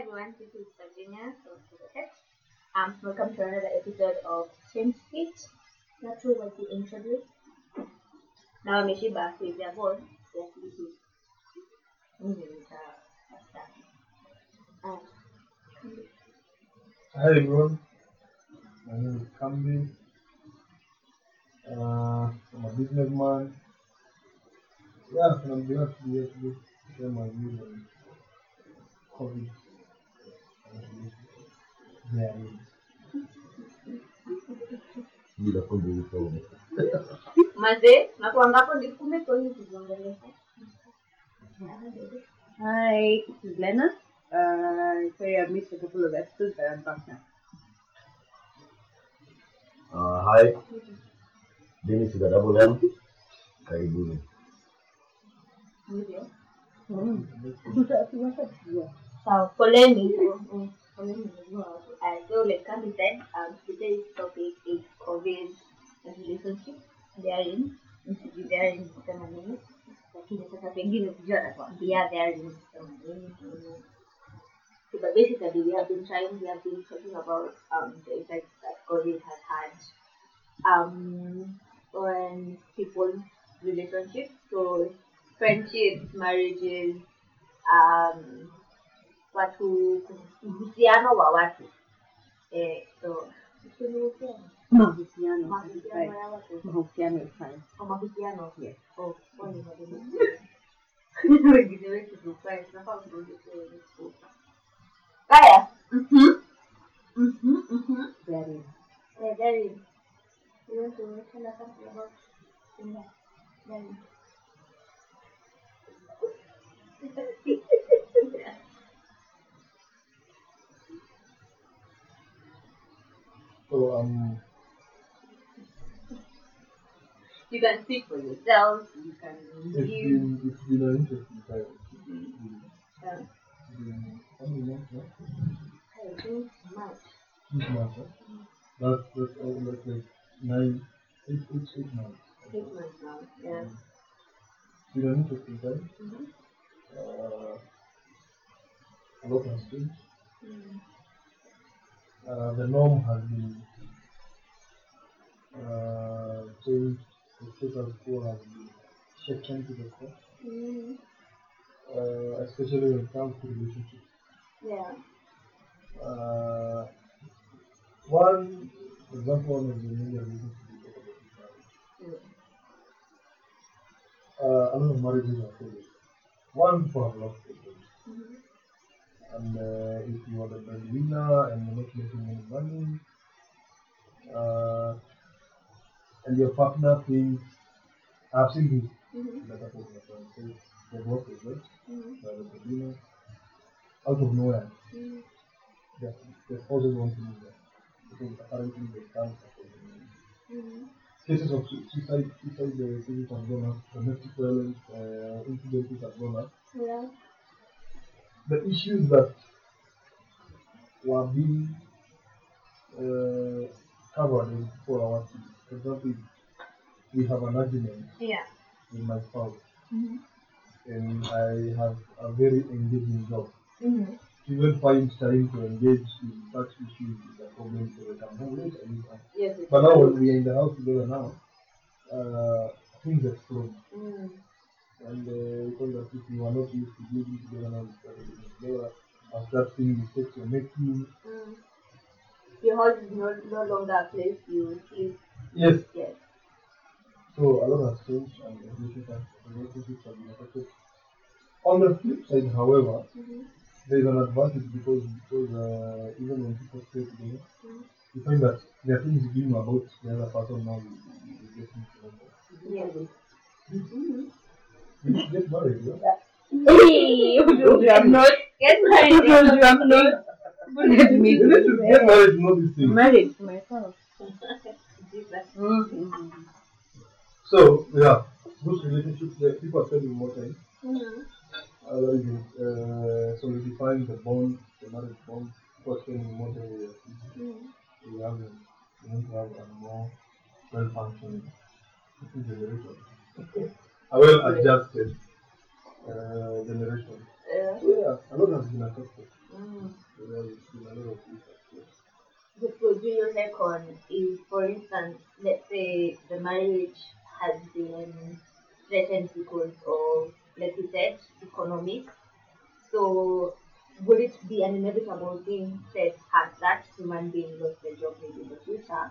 everyone, this is Virginia from Tech. Um, welcome to another episode of Change Speech. Not sure what to introduce. Now ameshiba their board, kiasi hiki. Mimi nita wastani. Ah, Hi everyone, my name is Kambi. Uh, I'm a businessman. Yeah, and I'm glad to be here today to share my views on COVID. Bila hapo ndipo kumbe kweli tuziongelesha. Hi, this is Lena. Uh, sorry I missed a couple of episodes, but I'm back now. Uh, hi, Dennis the double M. Karibuni. Hivyo. yeah. Sawa, poleni. Mm, poleni nimejua watu. Uh, so like Kambi said, um, today's topic is COVID and relationship. Therein, msijui therein kusema nini. Lakini sasa pengine sijui atakwambia therein kusema nini. So, but basically, we have been trying, we have been talking about um, the effects that COVID has had um, on people's relationships. So, friendships, marriages, um, lá tu Luciano lá, lá tu. É, tu. Mauriciano. Mauriciano vai lá tu. Mauriciano é. Oh, Mauriciano. Yes. Não é não sei, não falo pra você, é? Uhum. Uhum, uhum. Very. É, very. Eu tô mexendo na so um, you can speak for yourself you can it's give been it's been an interesting time. It's been, um, it's been how many months now? I much Six months. Huh? That's that's all that's like nine, eight, eight, eight months. six months now yeah It's been an interesting time. Mhm. Uh, a lot has changed. Mm. Uh, the norm has been uh, changed. The status quo has been shaken to the core, Mm. uh, especially when it comes to relationships. Yeah. Uh, one example, one of the major reasons talk about marriage. Mm. Uh, a lot of marriages are failed. One, people have lost their jobs. Mhm. And uh, if you are the breadwinner and you're not making any money, uh, and your partner thinks, I've seen this Mhm. that happen with my friends. So they've lost their jobs, Mhm. the breadwinner, out of nowhere, Mhm. their, their spouses want to leave because apparently they can't afford the. Mhm. Cases of suicide, suicide uh, cases have gone up, domestic violence uh, incidents have gone up. Yeah. The issues that were being uh, covered in four hours. For example, we have an argument Yeah. with my spouse, Mhm. and I have a very engaging job. Mhm. To even find time to engage in such issues is a problem so that I'm home late. I need. Yes. But now we are in the house together now, uh, things explode. Mm. And uh, because that if you are not used to living together now, you start living together, and start seeing mistakes you're making. Mm. Your house is no, no longer a place you sleep. Yes, Yes. So a lot has changed and relationships, have been affected. On the flip side, however, Mhm. there is an advantage because because uh, even when people stay together, Mhm. you find that there are things you know about the other person now you, you, you get into know. Yes. You need to married, yeah? Hey, you have not get married. You have not bullied me. This is get married, not this thing. Married to myself. Mm-hmm. So yeah, good relationships. Yeah, people are spending more time. Mhm. Uh, that is uh, solidifying the bond, the marriage bond. People are spending more time with their kids. Mhm. we have a, we to have a more well-functioning generation, a well-adjusted uh, generation. Yeah. Yeah, a lot has been affected. Mm. So there has been a lot of. So do you reckon if, for instance, let's say the marriage has been threatened because of, like you said, economic, so would it be an inevitable thing that had that human being lost their job maybe in the future?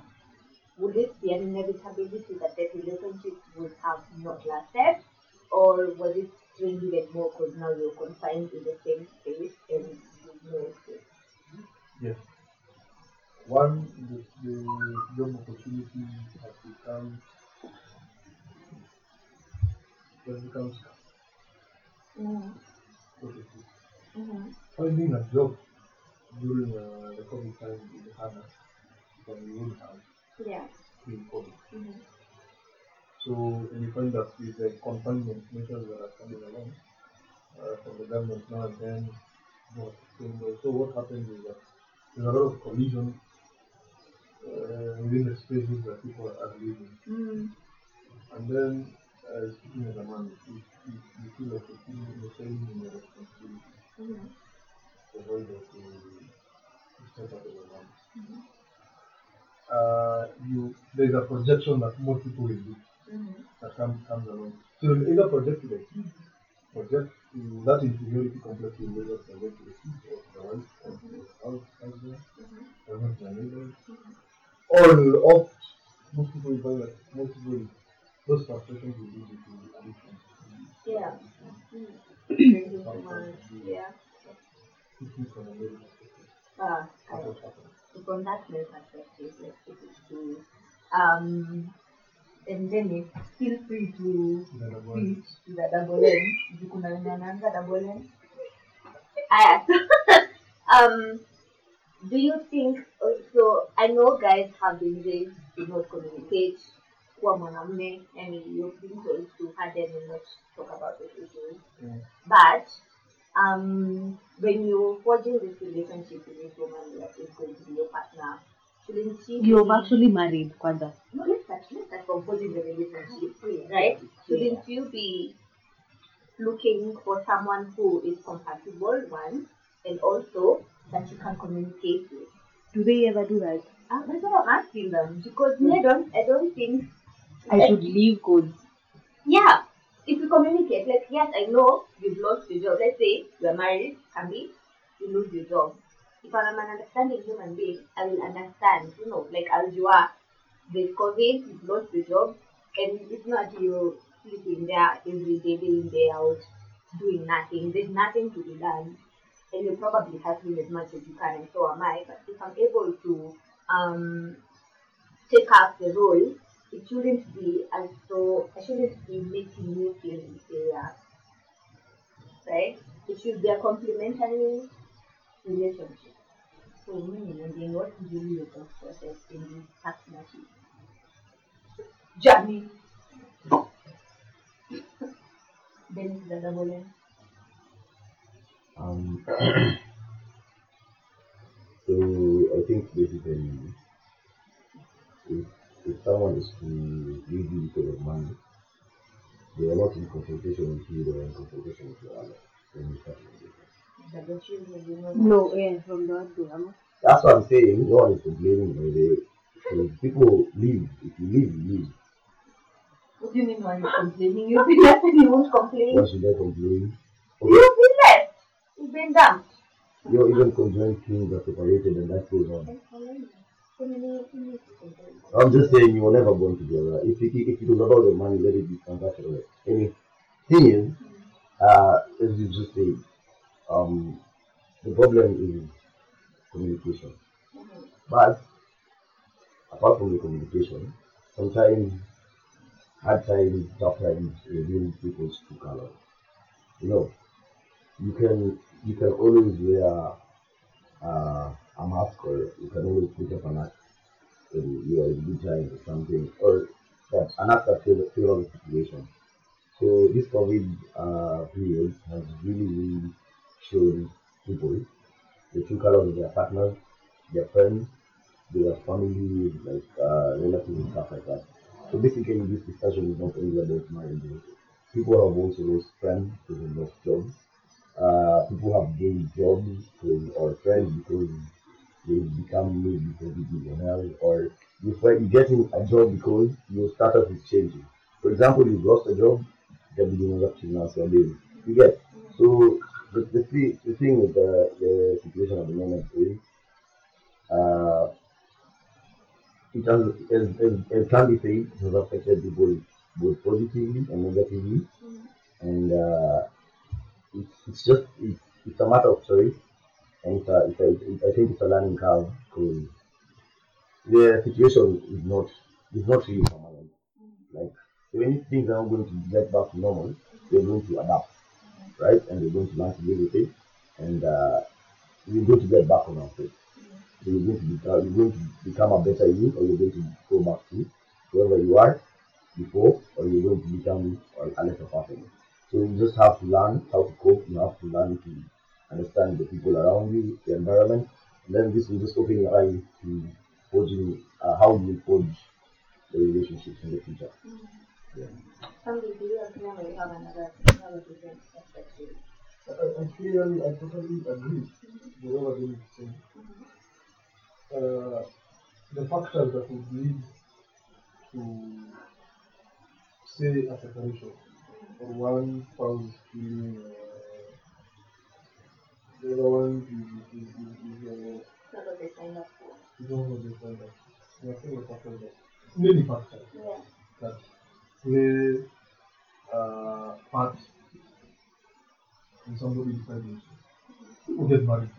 Would it be an inevitability that that relationship would have not lasted? Or was it strained even more because now you're confined in the same space and you know? Yes. One, the, the job opportunity has become has become Mm-hmm. so. Mm-hmm. Finding a job during uh, the COVID time is harder than you would have Yeah. in COVID. Mm-hmm. So, and you find that with the confinement measures that are coming along uh, from the government now and then, not so what happens is that there's a lot of collision uh, within the spaces that people are living. Mm-hmm. And then, uh, speaking as a man, you, you, you feel like you're sharing in your responsibility Mm-hmm. to avoid that to, to step out of the norm. Mhm. Uh, you, there's a projection that most people will do Mm-hmm. that comes, comes along. So you either project the kids, project to that inferiority complex you will project to the kids or the wife or the house, husband, or to the neighbors. All of most people will find that most people those frustrations will lead you to addiction. Yeah. Mm-hmm. yeah. Speaking from a medical perspective, that's I, what happens. so from that male perspective, let's it to um, and then feel free to Then the one- switch to the double N. Juu kuna wenye wanaanza double N. Aya, so, um, do you think, so I know guys have been raised to not communicate, kuwa mwanamume, I mean, you've been told to harden and not talk about those issues. Mm. But um, when you're forging this relationship with this woman that is going to be your partner, shouldn't she You've be- actually married, Kwanza. no, let's start, let's start from forging the relationship, right? Shouldn't you be looking for someone who is compatible, one, and also that you can communicate with? Do they ever do that? Uh, that's what I'm asking them because me, I don't, I don't think I should leave codes. Yeah, if you communicate, like, yes, I know you've lost your job. Let's say you're married, can be, you lose your job. If I'm an understanding human being, I will understand, you know, like, as you are, there's COVID, you've lost your job, and it's not you sleeping there every day, day in, day out, doing nothing. There's nothing to be done. And you're probably hustling as much as you can, and so am I. But if I'm able to um, take up the role, it shouldn't be as though I shouldn't be making you feel inferior. Right? It should be a complementary relationship. So me and then what is really your thought process in this partnership? Journey. then the double end. Um, so I think basically, if, if someone is to leave you because of money, they are not in confrontation with you, they are in confrontation with your other. Then you start with it. Double shield, you know. No, yeah, from the word. That's what I'm saying. No one is complaining. By the way. So people leave. If you leave, you leave. What do you mean when you're complaining? You've been left and you won't complain. Why should I complain? Okay. You've been left. You've been dumped. You're even conjoined twins are separated and that goes on. To. I'm just saying you were never born together. If you, if it was about the money, let it be transactional. Any thing is, uh, as you just said, um, the problem is communication. But apart from the communication, sometimes hard times, tough times reveal people's true colors. You know, you can you can always wear uh, a mask or you can always put up an act when you are times or something, or that an act that favor favor the situation. So this COVID uh, period has really, really shown people the true colors of their partners, their friends, their family, like uh, relatives and stuff like that. So basically, this discussion is not only about marriage. People have also lost friends, people have lost jobs, uh, people have gained jobs because, or friends because they become maybe millionaires, or you find you getting a job because your status is changing. For example, you've lost a job, you're beginning up to now, so you get. So the, the, thi- the thing with the, the situation at the moment is uh, it has, as, as, as can be said, it has affected people both positively and negatively. And uh, it's, it's just, it's, it's a matter of choice. And it's a, it's a, it, I think it's a learning curve because the situation is not, is not really permanent. Like, when things are not going to get back to normal, we're going to adapt, right? And we're going to learn to live with it. And uh, we're going to get back on our feet. So you're going to become, you're going to become a better you, or you're going to go back to whoever you are before, or you're going to become a lesser person. So you just have to learn how to cope. You have to learn to understand the people around you, the environment, and then this will just open your eyes to forging uh, how you forge the relationships in the future. Somebody, do you agree or you have another, another different perspective? I, I clearly, I totally agree with what Adele is saying. Uh, the factors that would lead to, say, a separation, or one spouse feeling, uh, れが悪いという、なんかデザイナーっぽい。なんかデザイナーっぽい。安いの買ったんだ。目にパッチャー。ね。だで、あー、パッチ。And somebody decided to get married.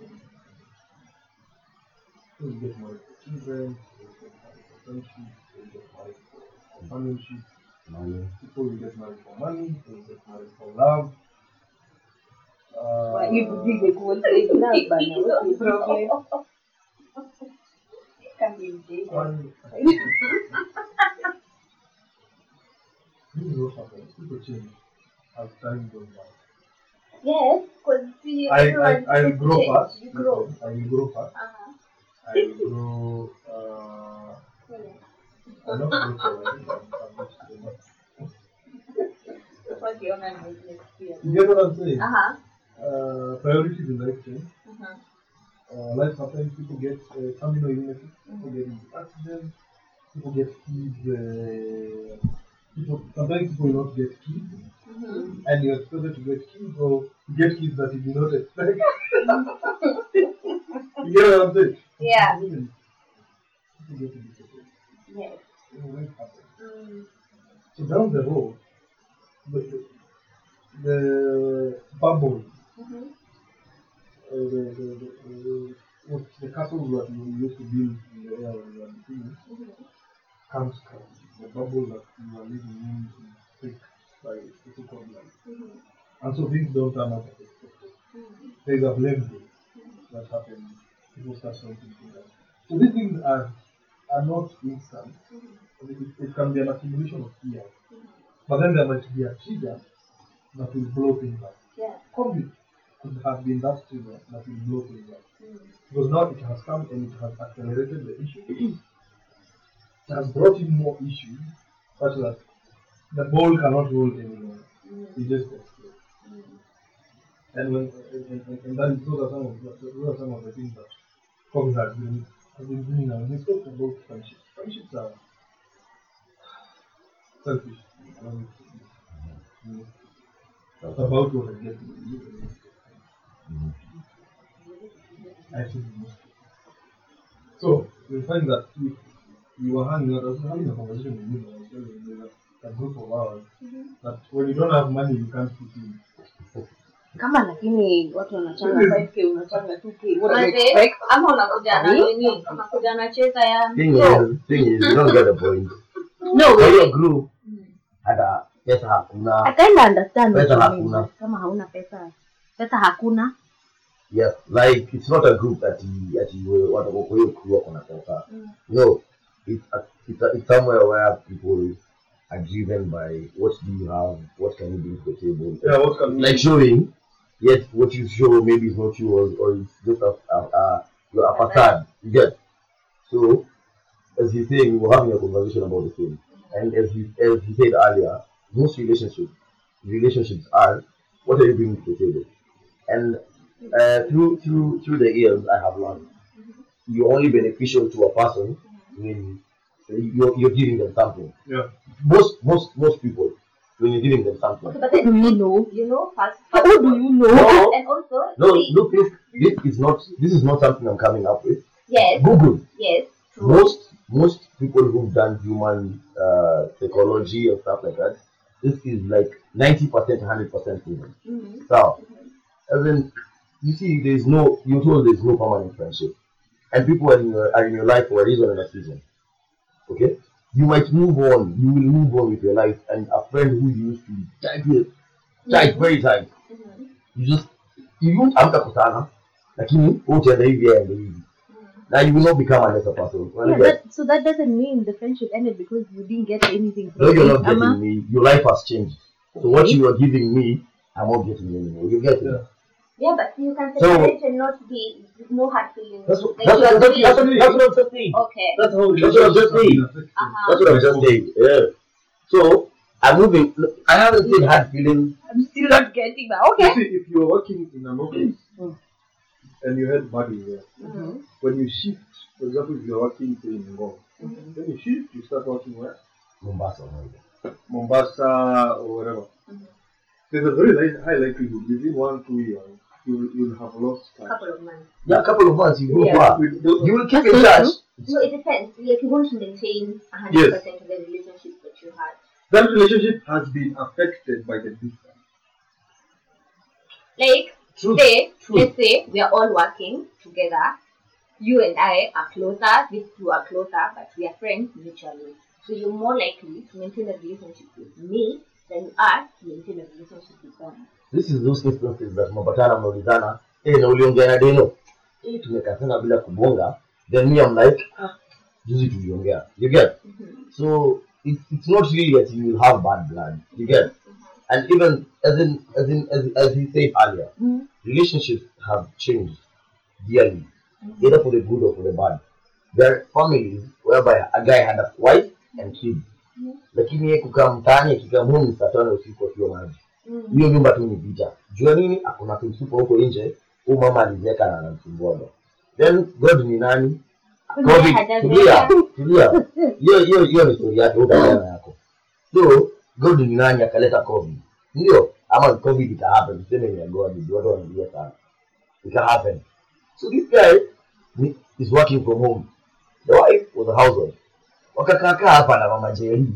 To get married to children, to get married for friendship, to get married for companionship. Money. People will get married for money, they will get married for love. Uh, Why you believe they won't say love, but now what's the problem? Can be dated. one, this is what happens. People change as time goes by. Yes, because see, I, I, I will change. grow fast. You grow. I will grow fast. Uh-huh. I will grow. Uh, Yeah. I not grow so I think I'm, I'm not so. What you want to make clear. You get what I'm saying? Uh-huh. Uh, priorities in life change. Uh-huh. Uh, life happens. People get uh, terminal illnesses. People get into accidents. People get kids. Uh, people sometimes people will not get kids, Mm-hmm. and you're expected to get kids, or you get kids that you did not expect. you get what I'm saying? Yeah. People get to be. Yes. Life happens. Mm. So down the road, the, the, bubble, Mm-hmm. Uh, the, the, the, the, what, the castles that you used to build in the air when were Mm-hmm. comes crash. The bubble that you are living in is thick by the so-called life. Mm-hmm. And so things don't turn out as expected. Mm-hmm. There's a blame that happens. People start things like that. So these things are, are not instant. It, it can be an accumulation of years. But then there might be a trigger that will blow things up. Yeah. COVID could have been that trigger that will blow things up. Because now it has come and it has accelerated the issue. it has brought in more issues such that the ball cannot roll anymore. It just explodes. And when and, and, and, and that is those are some of the, those are some of the things that COVID has been has been doing now. We spoke about friendships. Friendships are selfish. I don't know. You know, mm-hmm. It's about what I get think most. So we find that if you were hanging out, I was having a conversation with him, I was telling him that a group of ours, that when you don't have money, you can't fit in. kama lakini watu wanachanga 5k unachanga 2k what are they like ama unakuja na nini? Unakuja na cheza ya Thing is, thing is, you don't get the point. no Kwa hiyo group hata pesa hakuna. I kinda understand Pesa hakuna. kama hauna pesa pesa hakuna Yes, like it's not a group that you that you want to go for your crew on a pesa. Mm. No, uh, it's a, it's, a, it's somewhere where people are driven by what do you have, what can you bring to the table. Yeah, what can we like showing, yet what you show maybe is not yours or it's just a, a, a, you're a facade. You get? So, as he's saying, we were having a conversation about the same. And as he, as he said earlier, most relationships, relationships are what are you bringing to the table? And uh, through through through the years, I have learned you're only beneficial to a person when you're, you're giving them something. Yeah. Most most most people when you're giving them something. But How do then you know? you know first. How do you know? No, And also, no, see, look, this, this is not this is not something I'm coming up with. yes, Google. yes, true. Most most people who've done human uh, psychology and stuff like that, this is like ninety percent, hundred percent proven. Mhm. So, as in, you see, there's no you're told there's no permanent friendship, and people are in your are in your life for a reason and a season. Okay, you might move on. You will move on with your life, and a friend who you used to be tight with, tight, very tight. Mhm. You just you won't hamtakutana, lakini utaenda hivi aende hivi. Now you will not become a lesser person. Yeah, that, so that doesn't mean the friendship ended because you didn't get anything No, you're not getting Ama. me. Your life has changed. So what you are giving me, I'm not getting anymore. You get it? Yeah. Yeah, but you can So- separate and not be no hard feelings. That's what, Like that's, you are that's, doing- that's, what, that's what I'm just saying. Okay. That's how that's what I'm just saying. Uh-huh. That's what I'm just saying. Yeah. So I'm moving. Look, I haven't seen hard feelings. I'm still not getting that. You Okay. see, if you're working in an office Mm. and you had buddies there, Mhm. when you shift, for example, if you're working say, in Ngong, when you shift, you start working where? Mombasa. maybe. Mombasa or wherever. Mhm. There's a very li- high likelihood within one, two years, you you'll have lost touch. Couple of months. Yeah, a couple of months you go Yeah. far. You will keep That's in so touch. true. No, it depends. Like you want to maintain 100% Yes. of the relationship that you had. that relationship has been affected by the distance. Like, True. say, True. let's say we are all working together. You and I are closer, these two are closer, but we are friends mutually. So you're more likely to maintain a relationship with me than you are to maintain a relationship with them. This is those instances that mnapatana mnaulizana, eh, na uliongea na Deno. Eh, tumekatana bila kubonga. Then me I'm like, ah, juzi tuliongea. You get? Mhm. So it, it's not really that you have bad blood. You get? And even as in as in as, as he said earlier, Mhm. relationships have changed dearly, either for the good or for the bad. There are families whereby a guy had a wife and kids, Mhm. lakini yeye kukaa mtaani akikaa mumi saa tano usiku akiwa maji. Hiyo nyumba tu ni vita. Jua nini? Hakuna kimsupa huko nje, huu mama alizeka na anamsumbua. Then God ni nani? Tulia, tulia. Hiyo hiyo hiyo ni story yake, utaona yako. So God ni nani akaleta COVID? Ndio, ama COVID ika happen, tuseme ni God, watu wanalia sana. Ika happen. So this guy is working from home. The wife was a housewife. Wakakaakaa hapa na mama jeri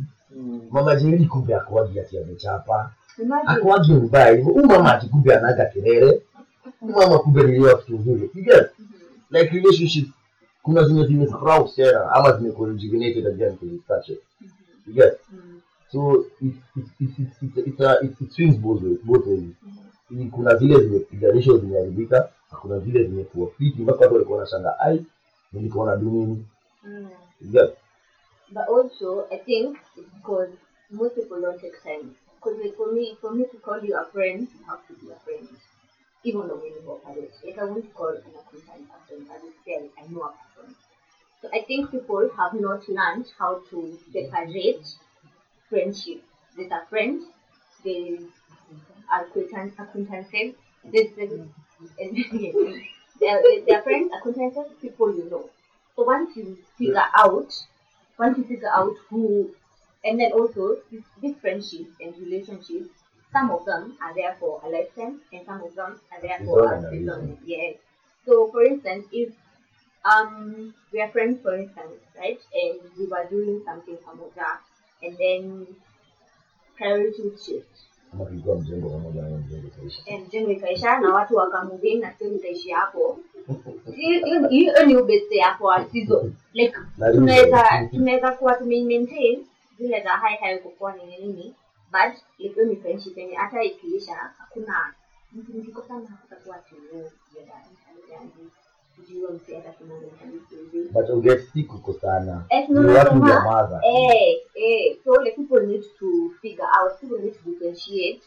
Mama jeri kumbe akuagi ati amechapa. Akuagi mbaya hivyo. Huyu mama ati anaga kelele. Huyu mama kumbe ni yeye kitu nzuri. You get? Mhm. like relationship, kuna zenye zimesprout sera ama zimerejuvenated again to research it you get Mhm. so it, it, it, it, it, it's it, it swings both ways both ways Ni- kuna zile zimepiganishwa zimeharibika na kuna zile zimekuwa fiti mpaka watu walikuwa wanashanga ai nilikuwa na dunini mm. you get But also, I think it's because most people don't take time. Because like for me, for me to call you a friend, you have to be a friend, even though you work at it. Like I won't call an acquaintance friend, I will say I know a person. So I think people have not learned how to separate friendship. There's a friend, there's acquaintance, acquaintances, there's the, they're, they're friends, acquaintances, people you know. So once you figure out, once you figure out who, and then also these, friendships and relationships, some of them are there for a lifetime, and some of them are there for a season. Yes. So for instance, if um we are friends, for instance, right, and we were doing something pamoja, and then priorities shift. kama tulikuwa mjengo pamoja na mjengo kaisha and jengo ikaisha na watu wakamuvin na stori ikaishia hapo Hiyo- ni ubeste hapo asizo like tunaweza reason. tunaweza kuwa tumemaintain zile za hai high kukuwa nini nini but ilikuwa ni friendship yenye hata ikiisha hakuna mtu hakutakuwa msi hata kimazaivi but uget si kukosana Eh, no, no, watu nyamaza Eh, eh. So the people need to figure out, people need to differentiate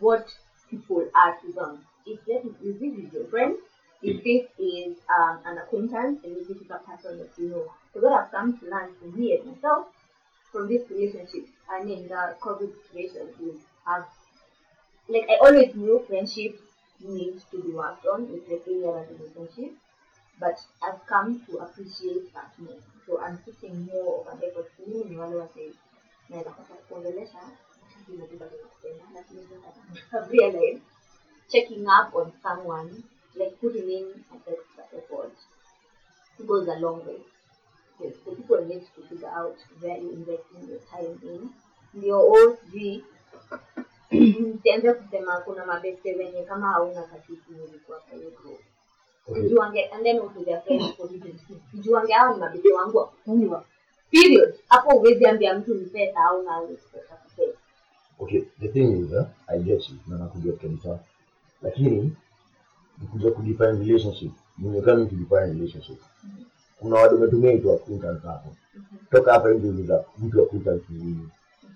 what people are to them. If that is, is this is your friend, if this is um, an acquaintance, and if this is a person that you know. So that I've come to learn from me and myself from this relationship, I mean the COVID situation is like I always knew friendship needs to be worked on with the failure of the relationship. But I've come to appreciate that more. So I'm putting more of an effort mimi ni wale wase naweza kosa I've realized checking up on someone like putting in a effort goes a long way. The people need to figure out where you're investing your time in. Ndio o sijui kusema kuna mabeste wenye kama hauna kasisi nilikuwa kwa hiyo group. Ujuange and then their friends business Ujuange hao ni mabeste wangu wa kunywa. Period. Hapo uwezi ambia mtu ni pesa au na pesa pesa okay the thing is uh, i get you na nakuget kabisa lakini nikuja kudefine relationship nimekami kudefine relationship kuna watu wametumia itu acquaintance hapo. Toka hapa hivi uliza mtu ni nini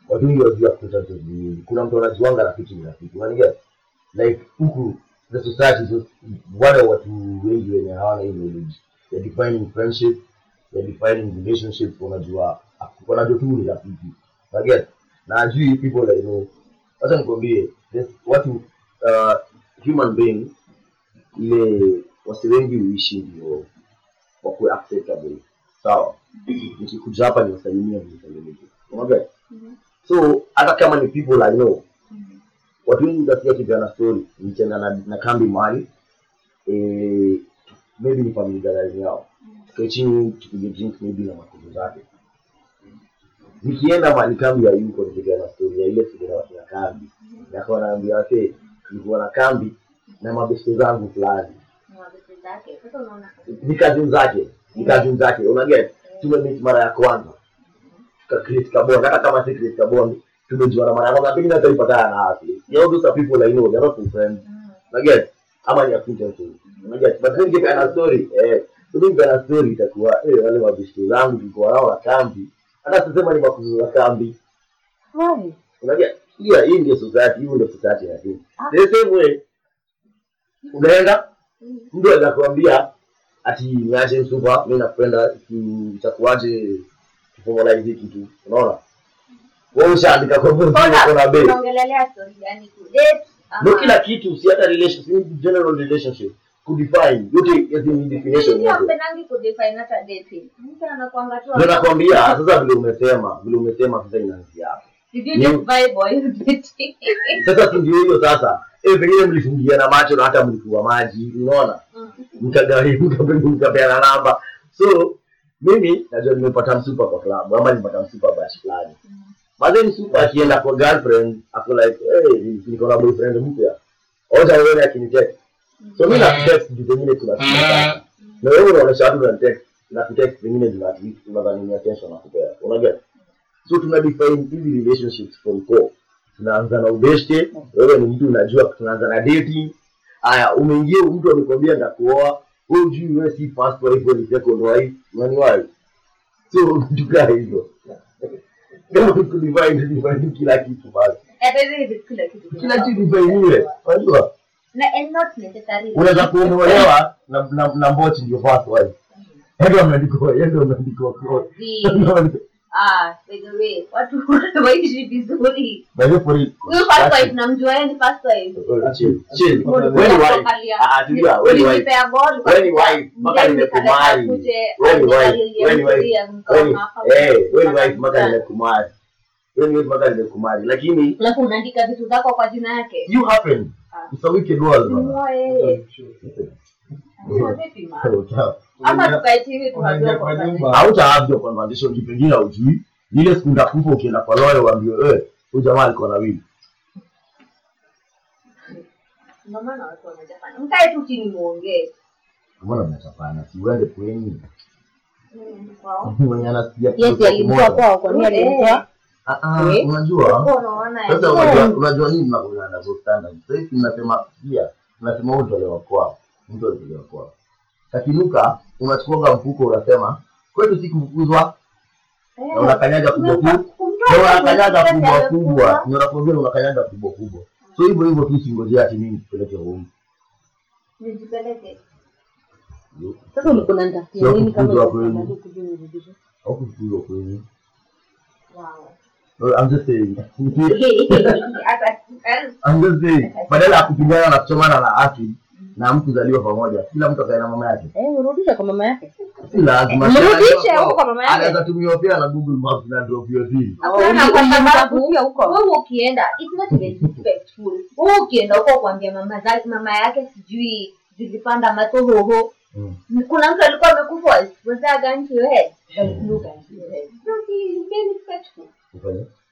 watu wengi wajua ni nini kuna mtu anajuanga rafiki ni rafiki. Unaniget like huku the society so, wale watu wengi wenye hawana hii knowledge. Ya defining friendship ya defining relationship. Wanajua wanajua tu ni rafiki. Unaget na ajui people like know. Wacha nikwambie watu uh, human being ile wasi wengi huishi ndio wakuwe acceptable sawa? Nikikuja hapa niwasalimia nisalimike unaget so hata kama ni people i know watu wengi utasikia kijana story. Nichenda na, na kambi mahali eh, maybe ni family gathering yao. Tukae chini tupige drink maybe na makundi zake. Nikienda mali kambi ya yuko nikipeana story ya ile siku ya kambi. Nakawa naambia wase nilikuwa na kambi na mabeste zangu fulani Ni kazini zake ni kazini zake unaget tumemit mara ya kwanza. Hata kama si tumejuana mara ya kwanza pengine hata ipatana na asli those are people I know they're not friends. Unaget ama ni acquaintances unaget but then kipeana story eh. So mimi kipeana story itakuwa eh wale mabeste zangu tulikuwa nao na kambi. Hata sisema ni makuzo za kambi. Why? unajua hiyo hii ndio society hiyo ndio society ya hii the same way. Unaenda mtu anakuambia ati niache msupa mi nakupenda itakuwaje tuformalize hii kitu unaona? Wewe ushaandika kwa bei. unaongelelea story gani ku date ndio kila kitu si hata relationship general relationship kudefine yote yote ni definition yake. hampendangi kudefine hata dating. Mtu anakuanga tu ndio nakwambia sasa vile umesema vile umesema sasa inaanzia hapo. Did Ni- vibe while dating? sasa ndio hiyo sasa eh pengine mlifungiana macho na hata mlikuwa maji unaona? Mkagawanyika mkapeana namba. So mimi najua nimepata msupa kwa klabu ama nimepata msupa bash fulani. Baze msupa akienda kwa girlfriend ako like hey, niko na boyfriend mpya. Oja uone akinitext. So mimi na text juu pengine kuna kitu na wewe unaonesha watu unanitext na kutext pengine zina at unadhani ni attention na kupea unaget so tuna define hizi relationships from core tunaanza na ubeste wewe ni mtu unajua tunaanza na dating. Haya umeingia mtu amekwambia ndakuoa wewe ujui wewe si first wife ni second wife unani so tukaa hivyo. Kama kudivide divide kila kitu basi. Hizi kila kitu. kitu unajua? Unaweza kuolewa na, na, mbochi ndio first wife ndio ameandikwa ndio ameandikwa. Ah, by the way, watu waishi vizuri. by the way Huyu first wife namjua yeye ni first wife. chill chill. Wewe ni wife ah tulia wewe ni wife Nilipea ball Wewe ni wife, mpaka nimekumari. Wewe ni wife, wewe ni wife, mzuri, wewe ni- mkaona hapa, eh, wewe ni wife mpaka nimekumari wewe ni wife mpaka nimekumari lakini Alafu unaandika vitu zako kwa jina yake. you happen. It's a wicked world hautaavyo kwa maandisho juu pengine haujui. Ile siku ndakufa ukienda kwa loya uambiwe wewe huyu jamaa alikuwa na wivu. Mbona mnachapana si uende kwenyu? Mwenye anasikia ah, ah, unajua? Sasa unajua nini nakuana nazo standard sasa hivi pia tunasema huyu ndio aliokoa mtu aliokoa kakinuka unachukuaga mfuko unasema kwetu si kufukuzwa na unakanyaga kubwa kubwa unakanyaga kubwa kubwa na unakwambia unakanyaga kubwa kubwa so hivyo hivyo tu singojea ati mimi nikupeleke home Nijipeleke. Sasa ulikuwa unanitafutia nini kama au kufukuzwa kwenye No, I'm just saying. Eh, I'm just saying. Badala ya kupigana na kuchomana na aki na mtu kuzaliwa pamoja, kila mtu akaenda mama yake. Eh, urudishe kwa mama yake. Si lazima. Mrudishe huko kwa mama yake. Anaweza tumia pia na Google Maps na drop hiyo hivi. Hapana, kwa sababu huko. wewe ukienda it's not respectful. Wewe ukienda huko kuambia mama zake mama yake sijui zilipanda matohoho. Mm. Kuna mtu alikuwa amekufa was that a gun to your head? Like, no gun to your head. No, he is very respectful.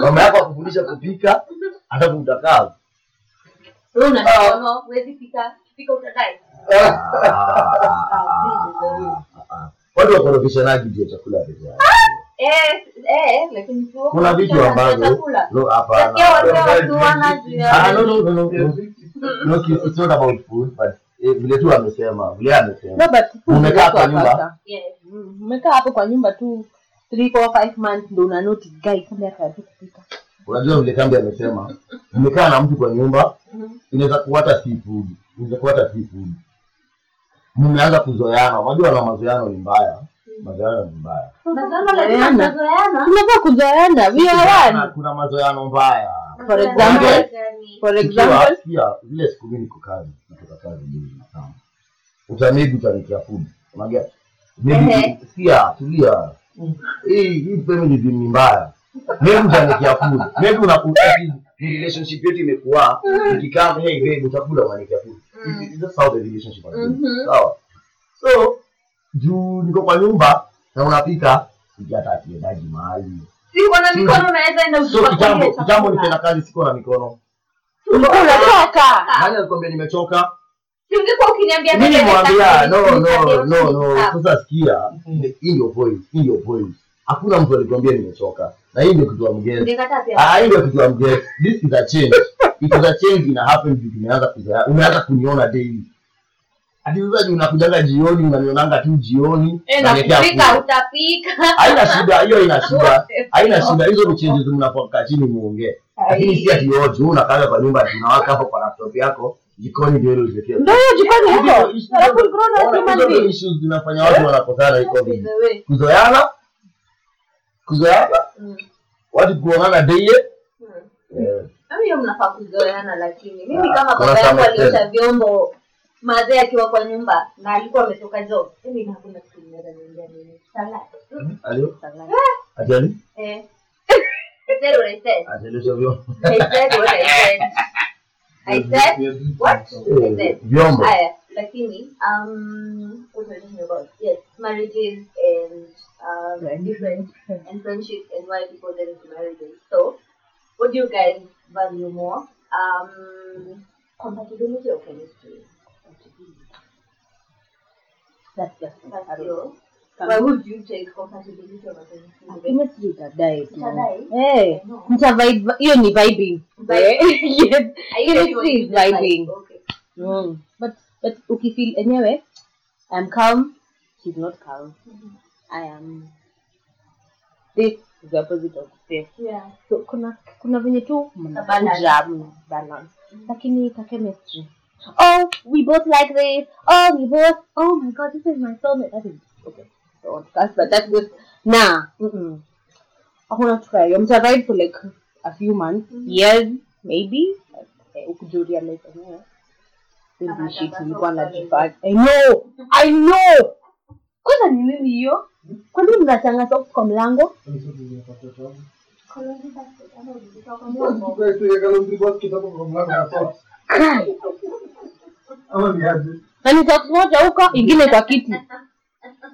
Mama yako akufundisha kupika, hata utakaa. Wewe huwezi pika, pika utadai. Watu wakorofishanaji juu ya chakula peke yake. Eh, eh, lakini tu Kuna vitu ambavyo no hapana. wakiwana juu ya- Ah, no, no, no, no, no. No, it's it's not about food, but eh, vile tu amesema, vile amesema. No, but food Umekaa kwa nyumba? Yes. Mm, Umekaa hapo kwa nyumba tu 3 4 5 months ndio una notice guy kabla kupika. Unajua vile kambi amesema, umekaa na mtu kwa nyumba, inaweza kuwa hata si inaweza kuwa hata si. Mmeanza kuzoeana, unajua na mazoeano ni mbaya, mazoeano ni mbaya. Tunafaa kuzoeana. We are Kuna- one. Kuna mazoeano mbaya. For example. For Ikiwa example, sikia zile siku mimi niko kazi, natoka kazi mbili na tano. Food. Unaget? Ehe. Sikia, tulia hii mbaya. Mbegu za nikiakuli. Mbegu unakuta hii relationship yetu imekuwa ikikaa kwenye hii mbegu utakula wa nikiakuli. Mm. That's how the relationship is. Mm-hmm. Sawa. So juu niko kwa nyumba na unapika sijataki daji mahali. Siko na mikono naweza enda usiku. So kitambo kitambo kazi siko na mikono. Unachoka. Nani alikwambia nimechoka? Si ukiniambia mimi nimwambia no no no no sasa sikia hii ndio point hii ndio point. Hakuna mtu alikwambia nimechoka. Na hii ndio kitu ya mgeni ah hii ndio kitu ya mgeni this is a change. It is a change ina happen vitu tumeanza kuzoea umeanza kuniona daily. Juu unakujanga jioni unanionanga tu jioni. Eh, haina shida hiyo ina shida. Haina shida hizo ni changes mnapokaa chini muongee. Lakini si ati yote wewe unakaa kwa nyumba tunawaka hapo kwa laptop yako jikoni ndio ile pekee. Ndio hiyo jikoni huko. Alafu as human being. issues zinafanya watu wanakosana iko vipi kuzoeana. Kuzoeana. Mm. watu kuonana daily. Mm. eh, hiyo mnafaa kuzoeana lakini. Mimi Ah, kama baba yangu aliosha vyombo mazee akiwa kwa nyumba na alikuwa ametoka job mimi hakuna kitu ninaweza niambia mimi. Salad alio? Ajali eh. I said Ajali I said ajalishwa I said what I said I said what I said vyombo Aya, lakini um what was I talking about? Yes, marriages and um different and friendships and why people get into marriages. So what do you guys value more? Um compatibility or chemistry? That's just That's you. Why would you take compatibility over? Chemistry itadai tu. Eh, No. mta vibe hiyo ni vibing. Yes. Chemistry is to just like, vibing. Okay. Mm. But but ukifeel enyewe I'm calm, she's not calm. I am this is the opposite of this. Yeah. So kuna kuna venye tu mnakuja mna balance. Lakini ka chemistry. Oh, we both like this. Oh, we both. Oh my God, this is my soulmate. That is okay. podcast, but that was nah. Mm-mm. Hakuna kitu kaya. Mtavibe for like a few months, mm-hmm. years maybe. Ukuje realize mwenyewe. Hizi shit nilikuwa najifanya. I know. I know. Kwanza ni nini hiyo? Kwa nini mnachanga socks kwa mlango? Nani socks moja huko, ingine kwa kiti.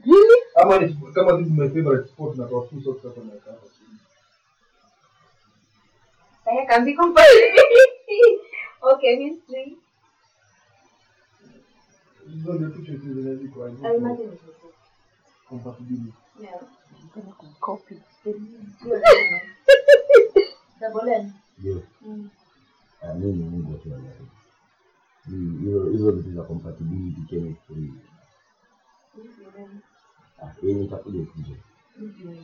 Really? ama ni kama this is my favorite sport na kwa full socks hapa na hapa chini There can compatibility. okay, mystery. hizo ndio I imagine compatibility Yeah. Napenda kumcopy. You already know. Double N. Ndio. Mm. Ah, mimi Mungu tu anaelewa. Hizo hizo vitu za compatibility chemistry yenye itakuja ikuje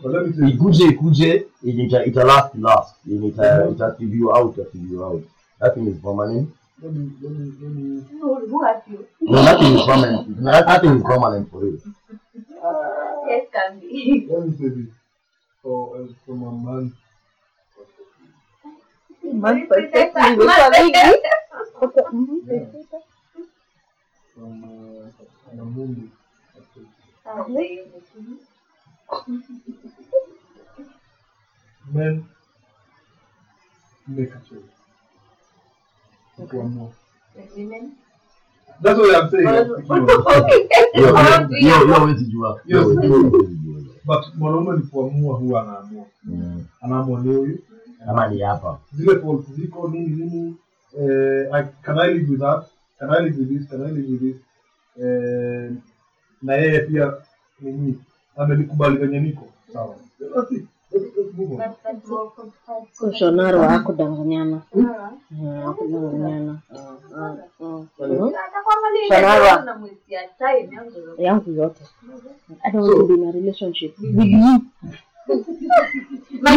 But let me say, ikuje ikuje ita, ita last last yenye ita, ita TV you out ita TV you out that thing is permanent let me, let me, let me, Who, who has you? no nothing is permanent no, nothing is permanent for real Yes, can be. let me say this. For, uh, from a man Man perspective imekuwa mingi. Okay, from uh, Anamundi. Men make a choice. One more. That's what I'm saying. Oh, But mwanaume ni kuamua huwa anaamua. Mm. Anaamua ni huyu kama ni hapa Zile faults ziko nini nini. Eh, I, can I live with that? Can I live with this? Can I live with this? Eh, na yeye pia nini? Amelikubali venye niko. Sawa. Basi Shonaro hakudanganyana. Hmm, hmm, hmm. Shonaro yangu yote, I don't want to be in a relationship. With you.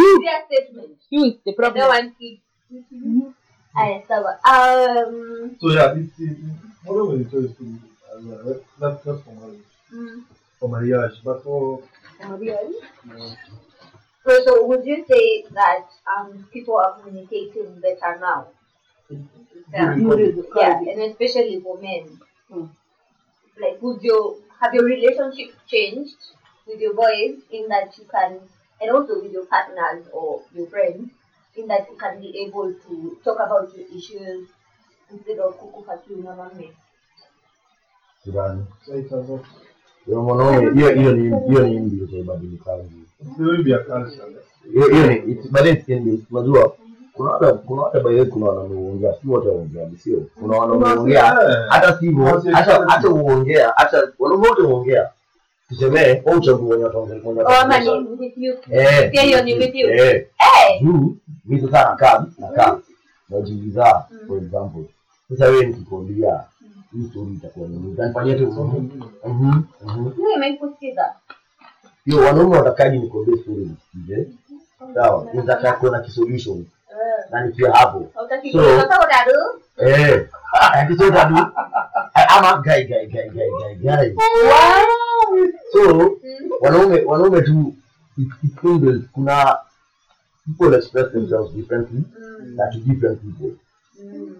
you, you is the problem. Aya, sawa. Um, so yeah, it's, it's, it's, it's, it's, it's, it's, it's, it's, it's, mm, For marriage. But for really? uh, So, so would you say that um, people are communicating better now? Yeah. Yeah, and especially for men. Mm. Like, would you have your relationship changed with your boys in that you can, and also with your partners or your friends, in that you can be able to talk about your issues instead of kukufakiu na mame? sidhani mwanaume hiyo hiyo ni hiyo ni mbi za ubadilikaji hiyo ni baadaye siendi unajua kuna wada kuna wada baadaye kuna wanaume huongea si wote waongeaji sio? Kuna wanaume huongea hata sivyo hata hata huongea hata wanaume wote huongea tusemee au uchague wenye wataongea mwenye wataongea pia eh. hiyo ni with you. Eh. eh. Mimi sasa nakaa nakaa najiuliza for example. Sasa wewe nikikwambia hii story itakuwa nini? Utanifanyia tu mhm mhm mhm Mimi nimekusikiza. hiyo wanaume watakaje nikwambie story nisikize sawa? Nitaka kuwa na kisolution Eh, na nikiwa hapo. So- sasa utadu? eh. Akisota tu ama guy guy guy guy guy guy so Mm. wanaume wanaume tu it, kuna people express themselves differently Mm. na to different people. Mm.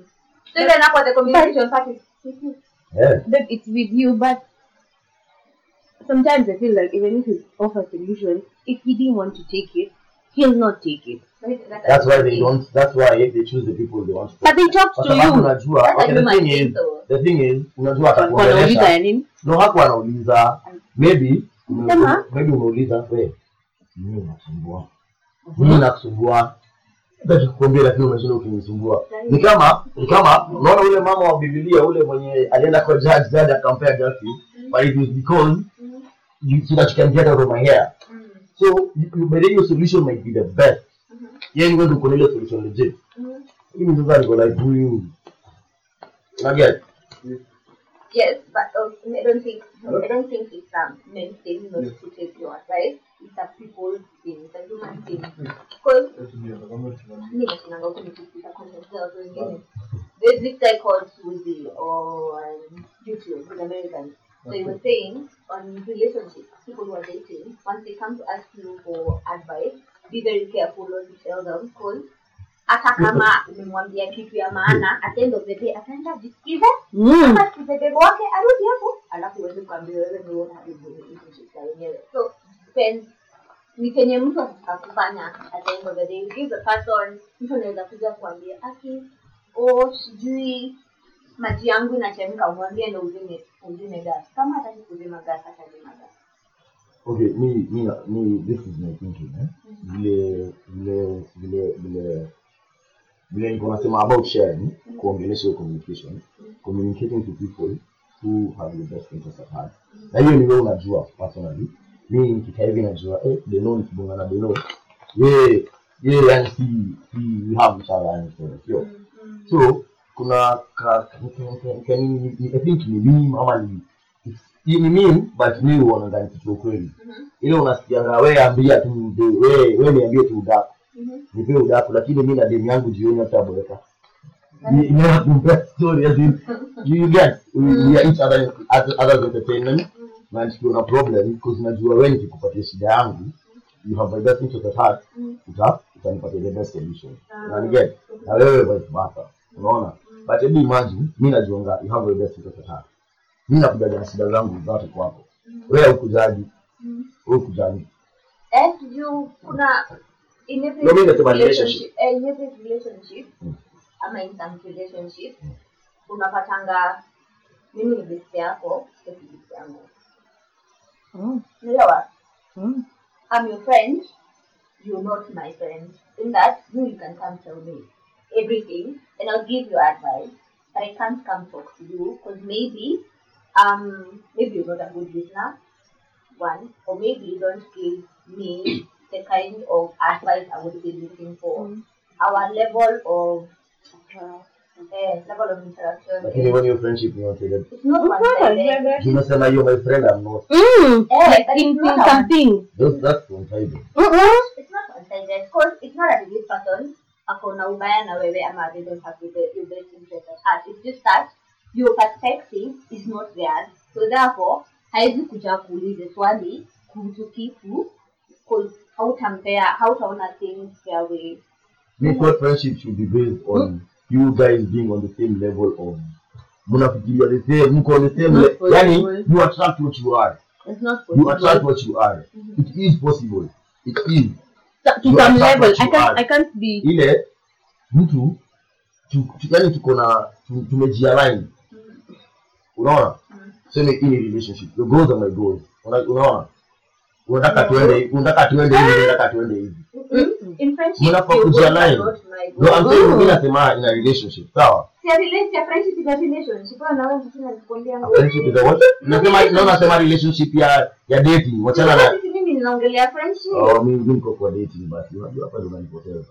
So then the communication part is yeah Babe, it's with you, but sometimes I feel like even if he offers solutions, if he didn't want to take it, he'll not take it. that's why they don't that's why they choose the people they want to But they talk to you. unajua That's a okay, the thing thing is though. the thing is unajua Wanauliza atakuongelesha ya nini? no hakuwa anauliza maybe ume- Sema. maybe umeuliza we mimi nakusumbua mimi nakusumbua kuambia lakini umeshinda ukinisumbua. Ni kama ni kama unaona ule mama wa Biblia ule mwenye alienda kwa judge judge akampea justice but it was because you, so that you can get out of my hair so you, you, your solution might be the best. Yeye yani wewe uko na ile solution legit. Mimi sasa niko like huyu. Una get Yes, but uh, I don't think I don't think it's a men's thing not to take your advice. It's a people thing, it's a human thing. Because Let's be honest, I'm not sure. mimi nashinanga huku content za wengine. There's this guy called Suzy on YouTube with Americans. So he was saying on relationships, people who are dating, once they come to ask you for advice, be very careful what you tell them because hata kama umemwambia kitu ya maana at the end of the day ataenda jisikize Mm. ama sikize bebo wake arudi hapo. Alafu uweze kuambia wewe ndio unaharibu relationship so depends ni kenye mtu atataka kufanya at the end of the day. If the person mtu anaweza kuja kuambia aki o sijui maji yangu inachemka umwambie ndo uzime uzime gas. Kama hataki kuzima gas atazima gas. Okay me na- me this is my thinking eh? Vile vile vile vile vile niko nasema about sharing kuongelesha hiyo communication communicating to people who have the best interest at heart. Na hiyo ni wewe unajua personally. Mimi nikikaa hivi najua eh deno nikibonga na deno ye yeah yani si si we have each other yani so sio. So kuna ka, ka, ni, I think ni meme ama ni ni meme but mimi huona ndani kitu kweli, Mhm. ile unasikianga wewe ambia tu wewe we we niambie tu udaku mhm. nipe udaku lakini mi na demu yangu jioni hata boeka. Entertainment na na problem because najua wewe nikikupatia shida yangu you have my best interest at heart Mm. uta utanipatia the best solution. Ah. unaniget na wewe vice versa. Unaona? But hebu imagine mi najuanga you have my best interest at heart mimi nakujaga na shida zangu zote kwako. Wewe ukujaji Mm. wewe ukujaji Eh, juu kuna in every No, mimi nasema relationship, eh, in every relationship Mm. ama in some relationship unapatanga mimi ni best yako sio best yangu Mm. unaelewa Mm. I'm your friend, you're not my friend. In that, you, you can come tell me everything and I'll give you advice, but I can't come talk to you because maybe, um, maybe you're not a good listener, one, or maybe you don't give me the kind of advice I would be looking for. Mm. Our level of uh, level of interaction lakini is when your friendship ni one sided it's not one sided. unasema you're my friend I'm not Mm. Eh, Like but in, it's in not a one something. that's that's one sided Mm-mm. it's not one-sided because it's not that this person akona ubaya na wewe ama they don't have your be- your best interest at heart. It's just that your perspective is not theirs. So therefore, haizi kuja kuulize swali kuhusu kitu 'cause hautampea hautaona things their way. me thought friendship should be based on hmm? you guys being on the same level of mnafikiria the same mko on the same Not le- yani you attract what you are. It's not you attract what you are. Mm-hmm. It is possible. It is. To- To You some level, I can't. are. I can't be. ile mtu tu- tu- yani tuko na tu- tumejialign. Mm-hmm. Unaona? Mm-hmm. Seme hii ni relationship. Your goals are my goals. Una- unaona unataka tuende unataka tuende hivi unataka tuende hivi. Mnafaa are not my no I'm saying Oh. mimi nasema in a relationship sawa? Friendship is a what? nasema no nasema relationship ya ya dating wachana na ninaongelea friendship. Oh, mimi mimi niko kwa dating basi unajua hapa ndo unanipoteza.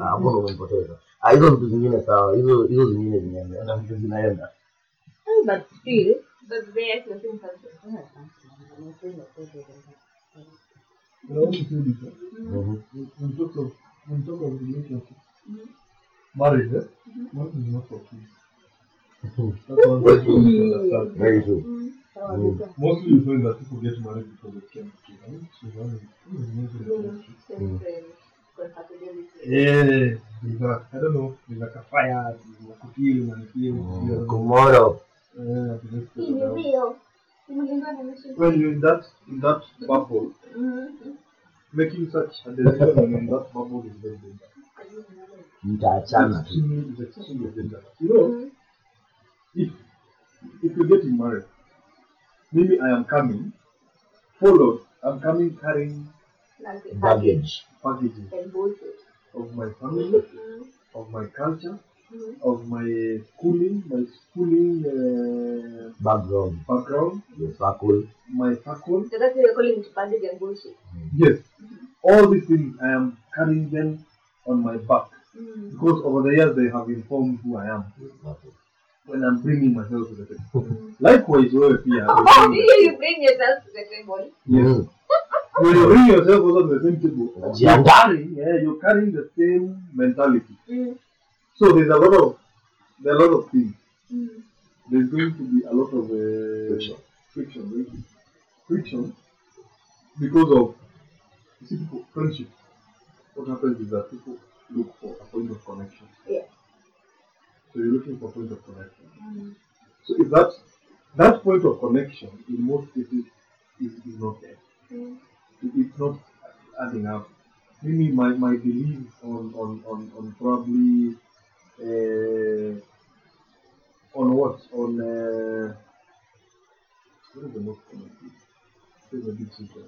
Ah, hapo ndo unanipoteza. Ah, hizo vitu zingine sawa hizo hizo zingine zinaenda vitu zinaenda. But still. But there is nothing Раунд Юлика. Он только, он Não, não. Юлике. não não não não Mostly you find that people get married because they can't keep não, não that is Yeah, he's like, I don't know, he's like a fire, he's like a film and a não Tomorrow. Yeah, the next Hii person ni else. real. Imelingana na sisi. When you're in that in that bubble, making such a decision in that bubble is very dangerous. mtaachana Extremely, it's extremely dangerous. You know, if if you're getting married, maybe I am coming, followed, I'm coming carrying baggage and bullshit. of my family, Mhm. of my culture. Of my schooling, my schooling uh, background background, your circle my circle. So that's why you're calling it baggage and bullshit. Yes, all these things I am carrying them on my back Mhm. because over the years they have informed who I am when I'm bringing myself to the table. Likewise, wewe pia. Oh, you bring yourself to the table. Yes. Mhm. When you bring yourself also to the same table, you're carrying, yeah, you're carrying the same mentality. Mm. So there's a lot of there are a lot of things. Mm. There's going to be a lot of uh, Friction. friction, right? friction, because of you see people friendship. What happens is that people look for a point of connection. Yeah. So you're looking for a point of connection. Mm. So if that that point of connection in most cases is, is not there. Mm. It- it's not adding up. Maybe my, my belief on, on, on, on probably uh, on what? On uh, what is the most common thing? This is a big secret.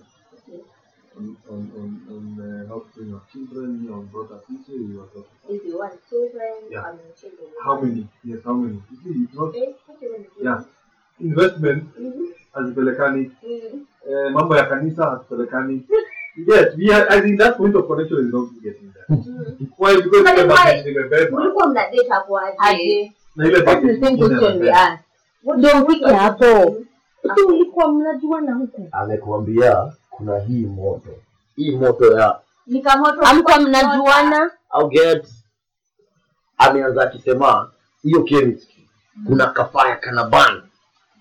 On, on, on, on uh, how to bring up children, on brought up people, you are talking. If you want children, Yeah. I mean children. How many? Yes, how many? You see, it's not Eh, what you want to do? yeah. Investment Mhm. hazipelekani Mm. eh, mambo ya kanisa hazipelekani yes we are, I think that point of connection is not getting there Why? Because But why? Mlikuwa mnadate hapo aje? na ile That's the same question we asked. Ndio ufike hapo. Si ulikuwa mnajuana huku? amekuambia kuna hii moto hii moto ya Nikamoto Hamkuwa mnajuana? I'll get ameanza akisema hiyo chemistry kuna kafaya kana ban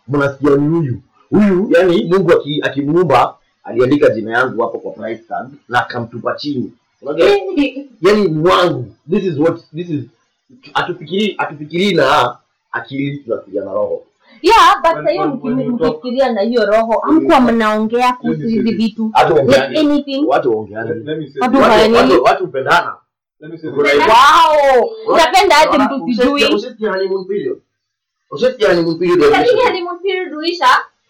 mnasikia ni huyu huyu yani mungu aki- akimuumba aliandika jina yangu hapo kwa price tag na akamtupa chini. Eh, yani mwangu this is what this is atufikirii atufikirii na akili tunafikiria na roho. Yeah but sahiyo mkifikiria na hiyo roho amkuwa mnaongea kuhusu hivi vitu? Like anything? watu waongeani watu hawanini watu hupendana wow! Unapenda aje mtu sijui. Usisikia honeymoon period? Usisikia honeymoon period usisikia honeymoon period uisha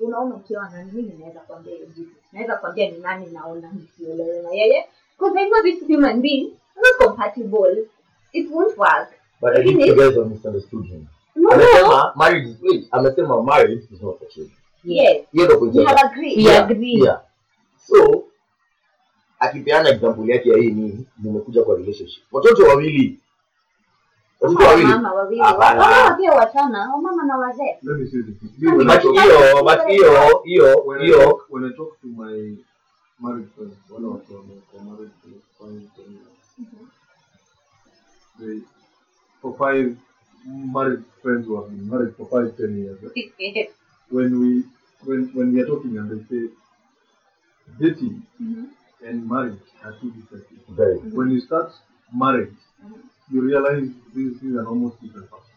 Unaona ukiwa nani? Mimi naweza kuambia hiyo jibu. Naweza kuambia ni nani naona nisielewe na yeye. Because I know this human being not compatible. It won't work. but I think you guys have misunderstood him No, no. amesema marriage is wait amesema marriage is not for children Yes. hiyo ndio point We have agreed. We Yeah, agree. yeah. so akipeana example yake ya hii ni nimekuja kwa relationship watoto wawili watoto wawili Mama wawili. Hapana. Wamama pia wachana, wamama na wazee. Let me say this. Me, when, I but talk, hiyo but hiyo hiyo when, I hiyo talk, when I talk to my married friends, wale watu wamekuwa married for five, ten years, they, for five married friends who have been married for five, ten years, eh? when we when when we are talking and they say dating mm-hmm. and marriage are two different things. very When you start marriage, you realize these things are almost different person.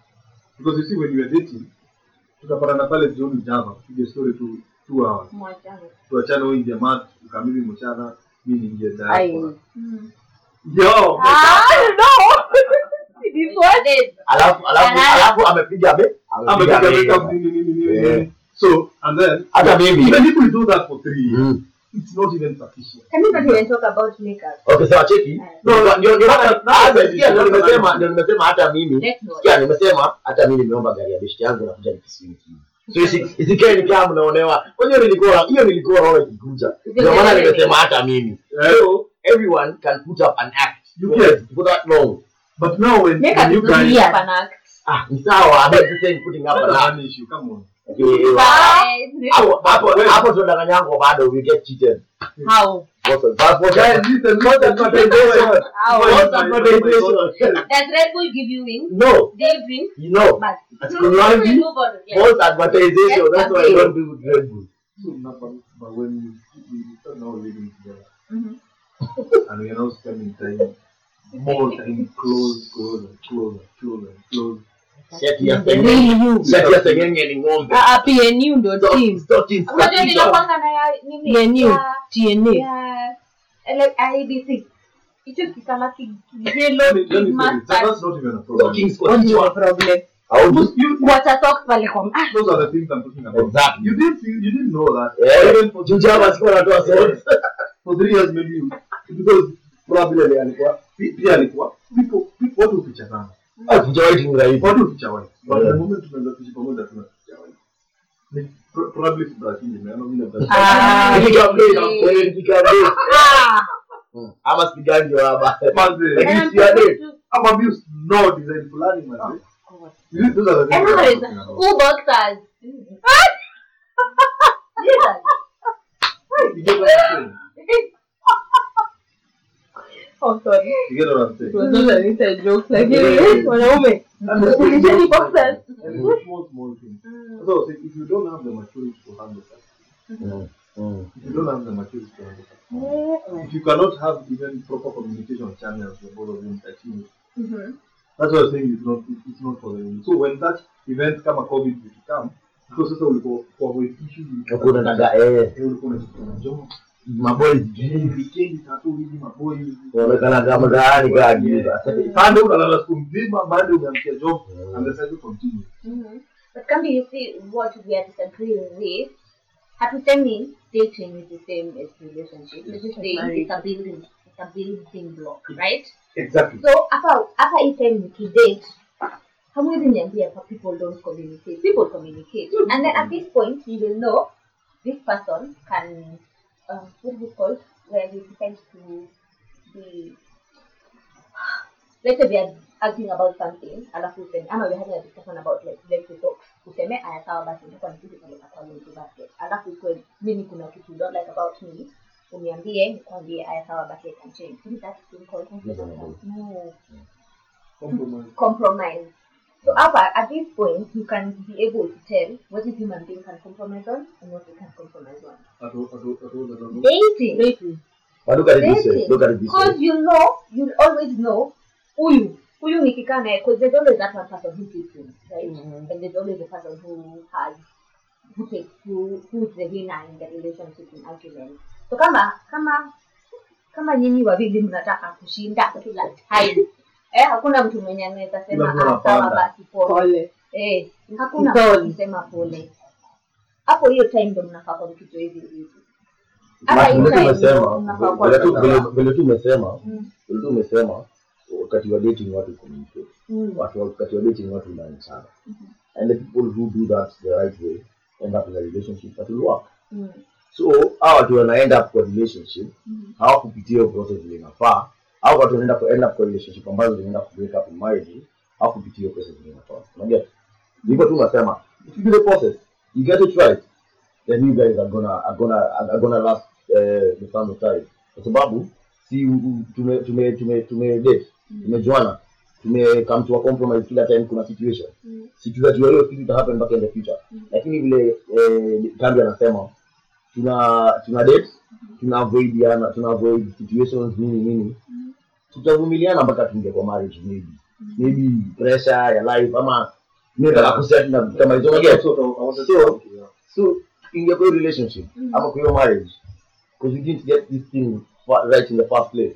Because you see, when you are dating, tukapatana pale jioni java tupige story tu two hours tuachane, wewe huyu mat, ukamili mchana mi niingie Ai. yo Ah, no. Alafu alafu alafu amepiga be? Amepiga Yeah. nini so and then hata mimi even if we do that for three years. Mm. It's not even sufficient Can you not even talk about makeup? okay sawa cheki. No, Ndio- ndio hata no, hata no, sikia ndio no, nimesema no. ndio nimesema hata mimi. Sikia nimesema hata mimi nimeomba gari ya beshte yangu nakuja nikiswiki so isi- isikae nikaa mnaonewa. Hiyo nilikuwa hiyo nilikuwa roho ikikuja. Ndio maana nimesema hata mimi. Eh, so everyone can put up an act. You can. put that long but now when, when you is not guys here, Panak. ah ni sawa. I'm not saying putting up an act. issue. Come on. Guys, hapo tunadanganyangwa bado we get cheated How? What's the- for Guys, that listen, what's the How? what's the Does Red Bull give you wings? no you drink? No, no, kunywaji, move on. That's why I don't Red Bull no, but, when we, now living together Mhm. and we are now spending time more time close, close, sengenge ni ng'ombe Ah, ah, PNU ndo team. Unajua ninakwanga na ya nini? PNU. Ya- TNA. ya ele- IEBC. Hicho kikala Let me, let me say. That, mustard. that's not even a problem. Stockings kwa What is kichwa. the problem? Au- Those, you, pale kwa ah, those are the things I'm talking about. Exactly. You didn't feel, you didn't know that. Eh, Even for, Juja hapa sikuwa natoa sauti. for three years maybe you, because probably alikuwa pi- pia alikuwa people people watu huficha sana. A George Muraid. What of Jawai? But yeah. the moment when the Fujibama does not Jawai. Probably it's Brazilian, I don't know if that's Ah, you can play, you can play, you can play. I must be done, you are bad. Like, you are there. I'm abused, no design planning, man. Those are the things. Who boxers? What? You get what I'm saying? Oh, sorry. You get what I'm saying? It was not an inside joke. Lakini Yeah. wanaume. And it's Ni small, boxers. and it's small, small things. So say, if you don't have the maturity to handle that, Mm. Mm. if you don't have the maturity to handle that, if you cannot have even proper communication channels with both of them touching it, Mhm. that's what I'm saying. It's not, it's not for them. So when that event kama COVID will come, because sasa ulikuwa kwa avoid issues, Hakuna daga, eh. ulikuwa unajikuta, "Njoo, maboi weekend tatu hivi maboi hivi unaonekana kama mtaani kaa unalala siku mzima Monday umeamkia job and the cycle continues Mhm. But Kambi, you see what we are disagreeing with. Hatusemi dating is the same as relationship. We're just saying it's a building, it's a building block, right? exactly So hapa hapa hii time nikidate hamwezi niambia hapa people don't communicate. People communicate. And then at this point you will know this person can what is it called? Where he pretend to be let's say we are arguing about something alafu useme ama we are having a discussion about like let's say talk useme aya sawa basi nitakuwa kupeleka kwa laundry basket. Alafu ikwe mimi kuna kitu you don't like about me uniambie nikwambie aya sawa basi I can change. Isn't that thing called compromise no. Compromise. Compromise so Alpha, at this point you can be able to tell what a human being can compromise on and what they can compromise on. Dating Dating. but look at it this way? Look at it this because you know you always know huyu huyu nikikaa naye because there's always that one person who takes him right? Mhm. and there's always a person who has who takes who who is the winner in the relationship in argument. So kama kama kama nyinyi wawili mnataka kushinda kila time eh hakuna mtu mwenye anaweza sema Kila mtu "Ah, sawa basi pole. Eh hakuna kusema pole. Hapo hiyo time ndo mnafaa kwa kitu hivi hivi. Vile tu umesema vile tu- Mm. vile tu umesema wakati wa dating watu communicate Mm. watu wakati wa dating watu learn sana. And the people who do that the right way end up in a relationship that will work. Mm. so hawa watu wana end up kwa relationship Mm. hawakupitia process inafaa au watu wanaenda ku end up kwa relationship ambazo zinaenda ku break up in marriage hawakupitia hiyo process inafaa unajua hivyo tu unasema. If you do the process. You get it right then you guys are gonna are gonna are gonna last uh, the time of time. Kwa sababu si tume tume tume tume date tumejuana tume come to a compromise kila time kuna situation. Mm. si tunajua hiyo kitu ita happen back in the future. Lakini vile eh, kambi anasema tuna tuna date tuna avoidiana tuna avoid situations nini nini tutavumiliana mpaka tuingie kwa marriage maybe. Maybe pressure ya life ama nataka kuset na kama hizo unajua So, So- so tukiingia kwa hiyo relationship ama kwa hiyo marriage. Because we didn't get this thing right in the first place.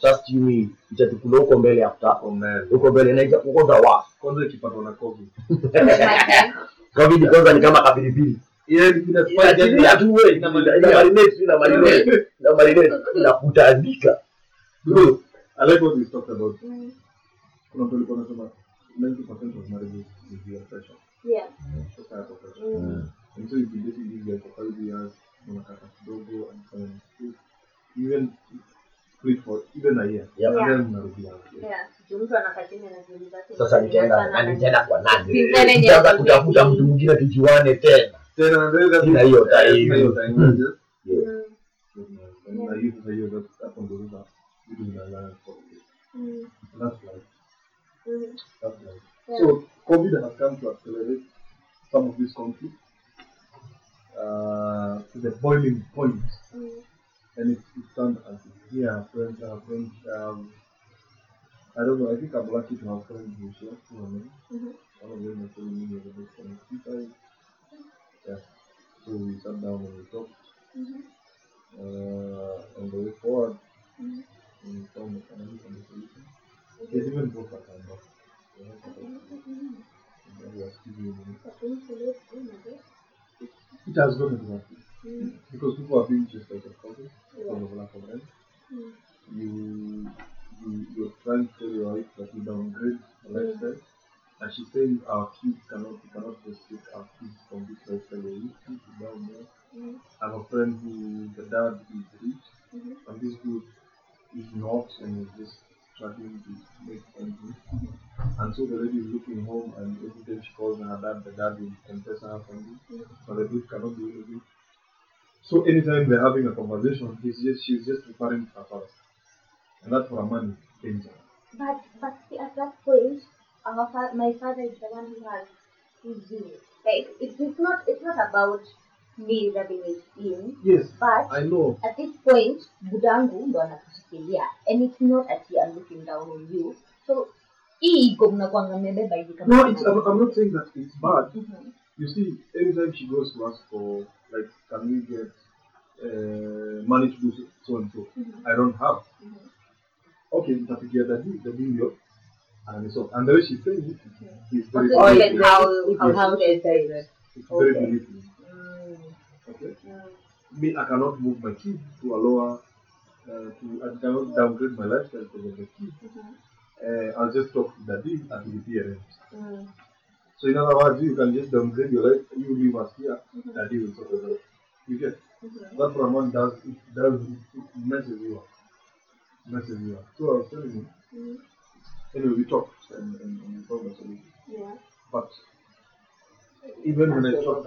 Trust you me itatukula huko mbele after. Oh, huko mbele na itakukonda wa. Kwanza ikipatwa na covid covid kwanza ni kama kapilipili yeah I like what we talked about Mm. kuna mtu alikuwa anasema 90% of marriages is via pressure Yeah. pressure Mm. and so you've been dating this guy for five years unakata kidogo and so on even split for even a year Yeah. and then Yeah. Mtu anakaa chini anajiuliza sasa nitaenda na nitaenda kwa nani? Nitaanza kutafuta mtu mwingine tujuane tena. tena ndio hiyo time. hiyo time Yeah. Na hiyo hiyo hapo ndio sasa vitu vinaanza kwa Mm. that's life Mm. that's life Yeah. So COVID has come to accelerate some of these conflicts uh, to the boiling point, Mm. and it's, it's turned as here friends friends. Um, I don't know. I think I'm lucky to have friends who share two of them. Mhm. One of them is telling me the best friend. People, yeah. So we sat down and we talked Mhm. uh, on the way forward. Mhm. And we found a family and a solution. Yes, even both are kind of. you know, kind of- and then we are still doing it. Lakini kule kuna je? It has gotten to that. Mm. because people are being just like a Yeah. because of lack of rent. Mm. You, you you're trying to tell your wife that you downgrade the lifestyle, and she's saying our kids cannot we cannot restrict our kids from this lifestyle we're used to down there. Mm. I have a friend who the dad is rich Mhm. and this dude is not and is just struggling to make ends meet. And so the lady is looking home and every time she calls her dad, the dad will confess her family. But the dude cannot do anything. So anytime they're having a conversation, he's just she's just referring to her father. And that for a man is danger. But but see, at that point, our fa- my father is the one who has his views. Like it's, it's not it's not about me rubbing it in, Yes, but I know. at this point budangu ndo anakushikilia and it's not that I'm looking down on you. So hii iko mnakwanga mmebeba hivi kama No, it's, I'm, I'm not saying that it's bad. Mhm. You see, every time she goes to ask for, like, can we get uh, money to do so, so and so. I don't have. Okay, nitapigia dadi, dadi ndio ananisort. And the way she's saying it, he's very, Also, Or you like can how, very- how, how says it. it's very okay. believable. Me, I cannot move my kid to a lower, uh, to, I cannot downgrade my lifestyle because of the kid. Uh, I'll just talk to daddy and he'll be. So in other words, you can just downgrade your life, you leave us here, daddy will sort it out. You get? That's what a man does, it does, it, messes you up. Messes you up. So I was telling him, anyway, we talked and, and, and we found a solution. Yeah. But even when I talk,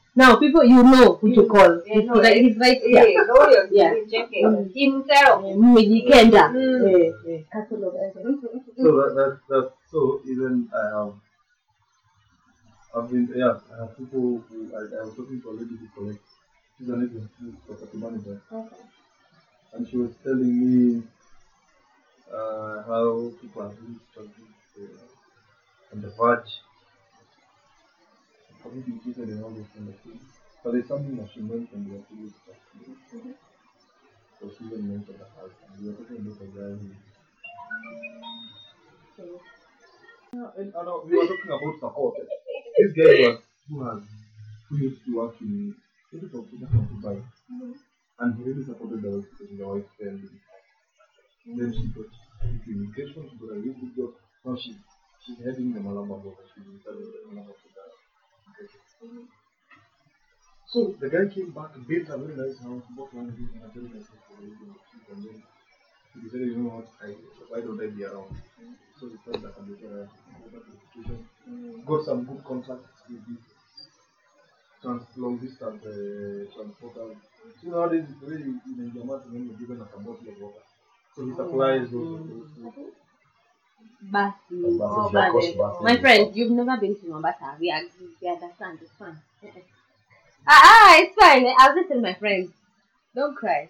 now people you know who to call Yeah, He's no, right- he's right here Yeah, no, Yeah. Mm. Himself. mmejikenda Mm. Castle of Elders. So that, that, that, so even I have, I've been, yeah, I have people who, I, I was talking to a lady who collects, she's an agent, she's a property manager, and she was telling me uh, how people are really struggling uh, on the verge of being treated in all those kind of things. But there's something that she mentioned that really struck me. So she even mentioned the house, and we were talking about a guy who Yeah, and, uh, we were talking about support. This guy was who has who used to work in maybe from from Dubai, and he really supported the wife because the wife failed. Then she got into immigration, she got a really good job. Now she's she's heading the Malaba border. She's in of the Malaba border. So the guy came back, built a very nice house, bought one building, a very nice house for the lady and kids, and then he decided, you know what, I, why don't I be around? So he felt that I'm better education. Got some good contacts with this trans long distance uh, transporter. So nowadays it's very in India, when you're given like a bottle of water. So he supplies those. those- Basi. Basi, Oh, of course, basi. basi. My friend, you've never been to Mombasa. We are, we understand. It's fine. Ah, ah, it's fine. I'll just tell my friend. Don't cry.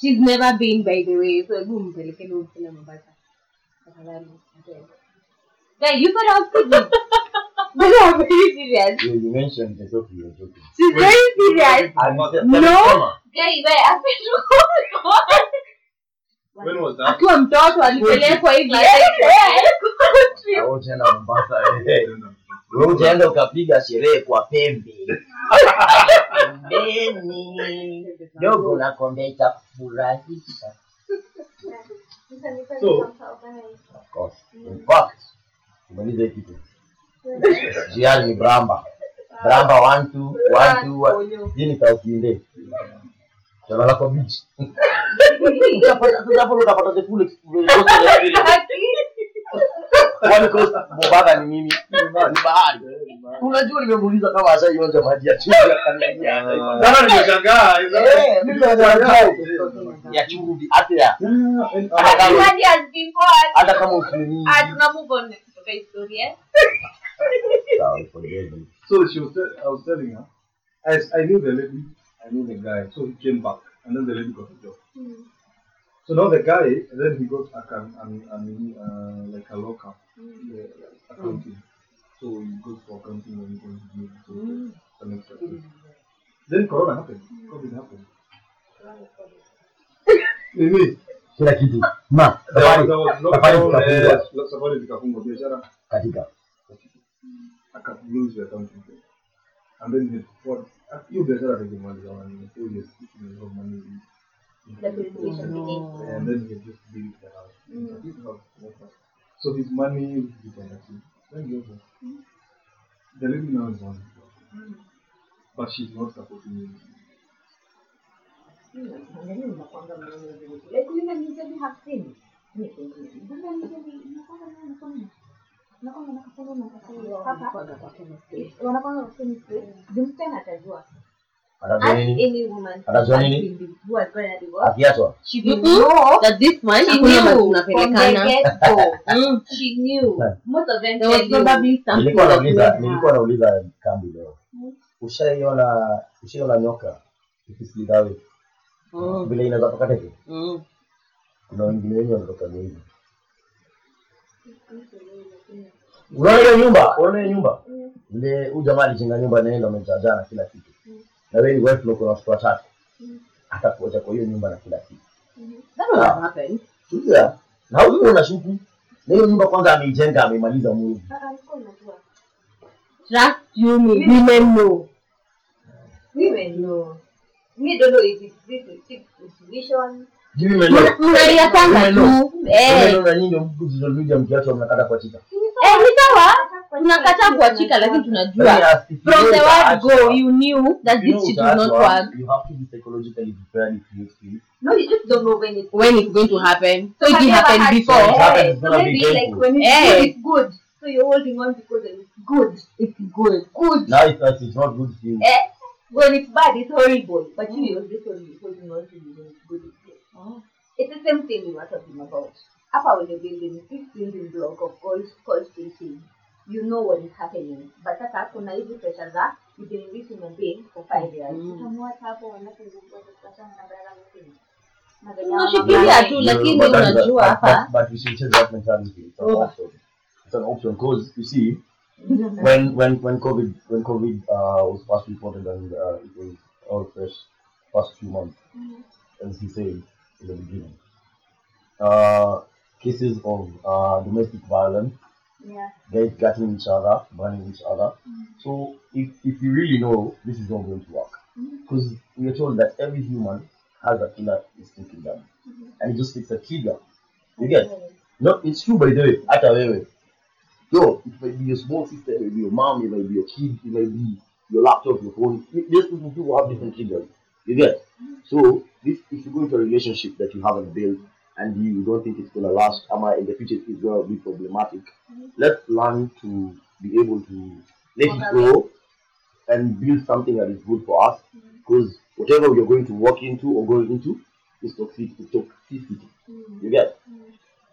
She's never been, by the way. So, boom, peleke no mfuna Mombasa. Tafadhali, okay. You thought I was kidding. But I'm very serious. You, you mentioned the joke, you're joking. She's very serious. And No. Guy, where I feel When was that? Akiwa mtoto alipelekwa hivi. Mombasa. eh. Utaenda ukapiga sherehe kwa pembe. Pembeni. Dogo na kombe itakufurahisha. So- Of course. In fact, tumalize kitu. Jiani ni Bramba. Bramba one two one two. Hii ni Kaukinde. Chala lako beach. Utapata coast Mombasa ni mimi. Ni bahari. Unajua nimemuuliza kama ashaionja maji ya chumvi akaniambia. Sasa nimeshangaa. Eh, mimi nashangaa. Ya chumvi hata ya Yeah, and, uh, hata kama usinini. Ah, tuna move on kutoka historia. So she was, I was telling her, as I knew the lady, I knew the guy, so he came back, and then the lady got a job. So now the guy, then he got a can, an, an, uh, like a local uh, accounting. So he goes for accounting when he goes to do so the next step. Then Corona happened. COVID happened. Nini? Kila kitu. Ma, There was, safari there was safari lockdown, zikafungwa safari zikafungwa biashara katika aka lose your accounting pay. And then he for hiyo biashara tukimaliza nani four years sisi tunaweza kumaliza and then you just build the house. Mm. At least have comfort. so his money is dependent then you have mm. the lady now is one. Mm. but she's not supporting me. Mm. wanakwanga wasemi jumsichana atajua. Anafanya Nilikuwa nauliza, kambi leo. Ushaiona ushaiona nyoka ikisiliga. Vile inaweza pakata hivi. Kuna wengine wengi wanatoka hivi. Unaona nyumba, unaona nyumba. Ile huyu jamaa alijenga nyumba naenda amejaa jana kila kitu na wewe wife ndio kuna watoto watatu atakuacha kwa hiyo nyumba na kila kitu sasa na huyo unashuku na hiyo nyumba kwanza ameijenga amemaliza mwezi trust you me women know women know me don't know if it's solution mnalia kwanza tu eh ndio mkiacha mnakata kwa chita eh ni sawa Tunakataa kuachika lakini tunajua. Yes, if you From the word go, you knew that if you know this shit will not utaachwa, work. You have to be psychologically prepared if you feel. No, you just don't know when it's When it's going to happen. So it have did you ever happen before. It happened, it's so gonna be maybe like when it's good, it's good. So you're holding on because it's good. It's good. Good. Now it's not, it's not good to you. Eh? When it's bad, it's horrible. But you, you're just holding holding on to when it's good. It's good. It's the same thing we were talking about. Upper when you're building this building block of gold called thinking, you know what is happening. But sasa kuna hizi pressure za you've been in this human being for five years. Utamwacha hapo wanapozungumza tukashana na barabara mwingine. Na venye Unashikilia wanabara- tu, You- lakini but that- unajua but- hapa- but- but we should change that mentality. It's an Oh. option. It's an option because you see, when when when COVID when COVID uh, was first reported and uh, it was all fresh first few months, as he said in the beginning, uh, cases of uh, domestic violence, Yeah. guys cutting each other, burning each other. So if if you really know this is not going to work, because we are told that every human has a killer instinct in them, and it just takes a trigger. You get? No, it's true by the way. Hata wewe. Yo, it might be your small sister, it might be your mom, it might be your kid, it might be your laptop, your phone. These people people have different triggers. You get? So this if you go into a relationship that you haven't built and you don't think it's gonna last, ama in the future it's gonna be problematic, let's learn to be able to let it go and build something that is good for us. Because whatever you're going to walk into or going into is toxic, is toxicity. You get?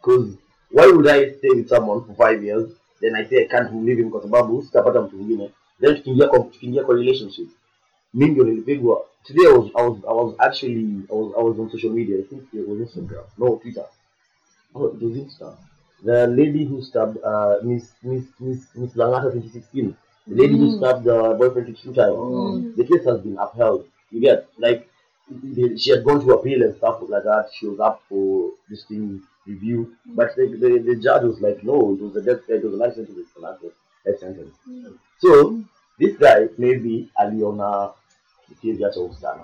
Because why would I stay with someone for five years, then I say I can't leave him kwa sababu sitapata mtu mwingine, then tukiingia kwa relationship, mimi ndio nilipigwa. Today I was I was I was actually I was I was on social media. I think it was Instagram, no Twitter. Oh, it was Insta. The lady who stabbed uh, Miss Miss Miss Miss Langata 2016. The lady who mm. stabbed the boyfriend two times. Mm. The case has been upheld. You get like the, she had gone to appeal and stuff like that. She was up for this thing review, but the, the, the judge was like, no, it was a death. It was a life sentence. It's a life sentence. So this guy maybe aliona kesi acha usichana.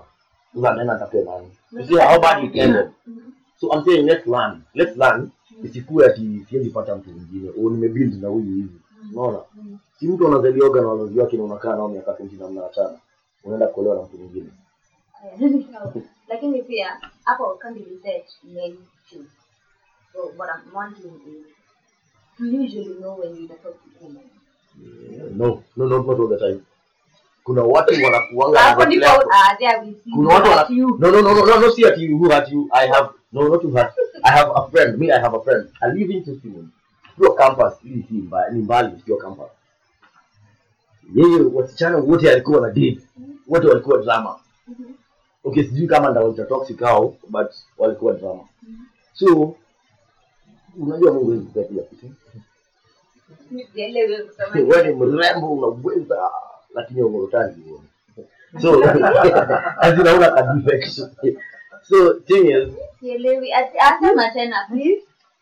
Sasa anaenda atafute nani? See how bad it can. So I'm saying let's learn. Let's learn. Isikuwe ati siwezi pata mtu mwingine. Au nimebuild na huyu hivi. Unaona? Si mtu anazalioga na wazazi wake na unakaa nao miaka 20 na mnaachana. Unaenda kuolewa na mtu mwingine. lakini pia hapo can't research men choose so what i'm wanting is you usually know when you talk to women. Yeah, No, no, not, not all the time. Kuna watu wanakuanga Kuna watu wana that No, no, no, no, no, see at you who hurt you. I have no, not you hurt. I have a friend. Me, I have a friend. I live in Testimony. Sio campus, hii si mbali, ni mbali sio campus. Yeye wasichana wote alikuwa na date. Wote walikuwa drama. Okay, sijui kama ndawaita toxic au but walikuwa drama. So unajua Mungu kupea kila kitu. wewe ni mrembo unaweza lakini umorutani so azinaona kabisa so thing sielewi. Asema tena? Please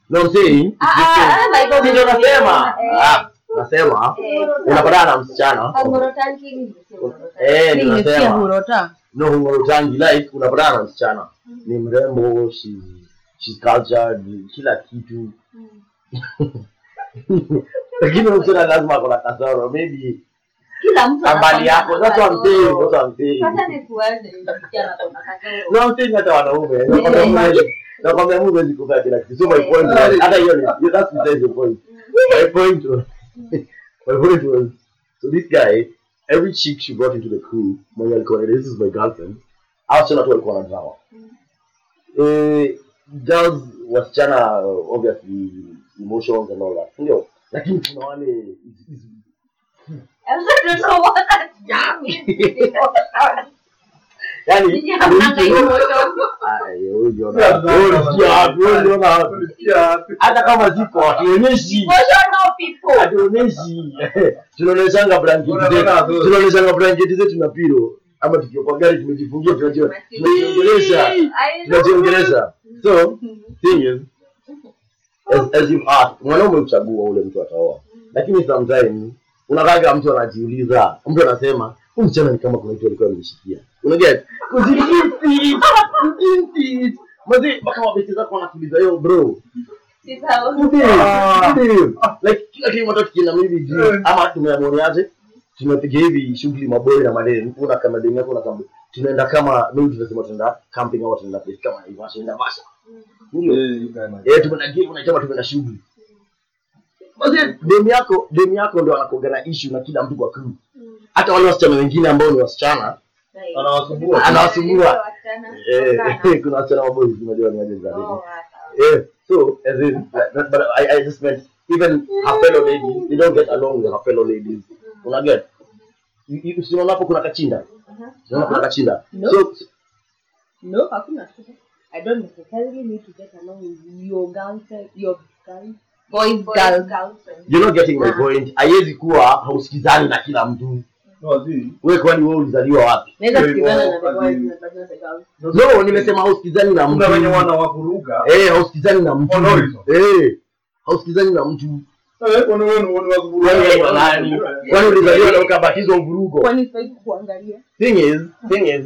no saying ah, ah, ah, ndio nasema eh. nasema eh. unapatana na msichana. Eh, no humorotangi like unapatana na msichana. Ni mrembo she she's kila kitu. Hmm. Lakini msichana lazima akona kasoro. Maybe kila mtu ambali yako anakuwa na that's what I'm saying kasoro. that's what I'm saying Sasa ni kuwaje msichana kuna kasoro. No, I'm saying hata wanaume. Nakwambia Mungu hawezi- nakwambia Mungu hawezi kupea kila kitu. So my point was, hata hiyo ni, yeah, that's besides the point. My point was, my point was, so this guy every chick she brought into the crew mwenye alikuwa this is my girlfriend au wasichana tu walikuwa na drama eh girls wasichana uh, obviously emotions and all that ndio lakini kuna wale Elsa ndio wana jamii. Hata kama ziko hatuonyeshi, hatuonyeshi. Tunaoneshanga blanketi zetu, tunaoneshanga blanketi zetu na pilo ama tukiwa kwa gari tumejifungia, tunajiongelesha, tunajiongelesha. So thing is as, you ask, mwanaume uchagua ule mtu ataoa, lakini sometimes unakaga mtu anajiuliza mtu anasema huyu mchana ni kama kuna kitu alikuwa ameshikia unaget mazi mpaka mabeti zako wanakuuliza yo bro. Like kila juu ama tumeamoniaje tumepiga hivi shughuli maboi na madeni. Una kama deni yako na kama tunaenda kama maybe tunasema tunaenda camping au tunaenda place kama Naivasha enda Masha eh tumeenda game unasema tumeenda shughuli demu yako demu yako ndo anakuanga na issue na kila mtu kwa crew hata wale wasichana wengine ambao ni wasichana. Anawasumbua. Eh Wasichana. kuna wasichana maboi unajua ni aje za Oh. Yeah, so as in, but, but I, I just meant even her fellow ladies, they don't get along with her fellow ladies. Una get? Unaona hapo kuna kachinda? Uh-huh. Unaona kuna kachinda? So No, hakuna. I don't necessarily need to get along with your girlfriend, your girl, boys, Boys, girls. you're not getting my Ah. point. Haiwezi kuwa hausikizani na kila mtu. Wewe kwani wewe ulizaliwa wapi? Oh, na. No, nimesema hausikizani na mtu. wenye mtu. wana wakuruga Eh, hausikizani na mtu. Reason. Eh, hausikizani na mtu. Eh, wenye wana wakuruga. Kwani ulizaliwa na ukabatizwa mvurugo? Kwani sifai kuangalia? Thing is, thing is,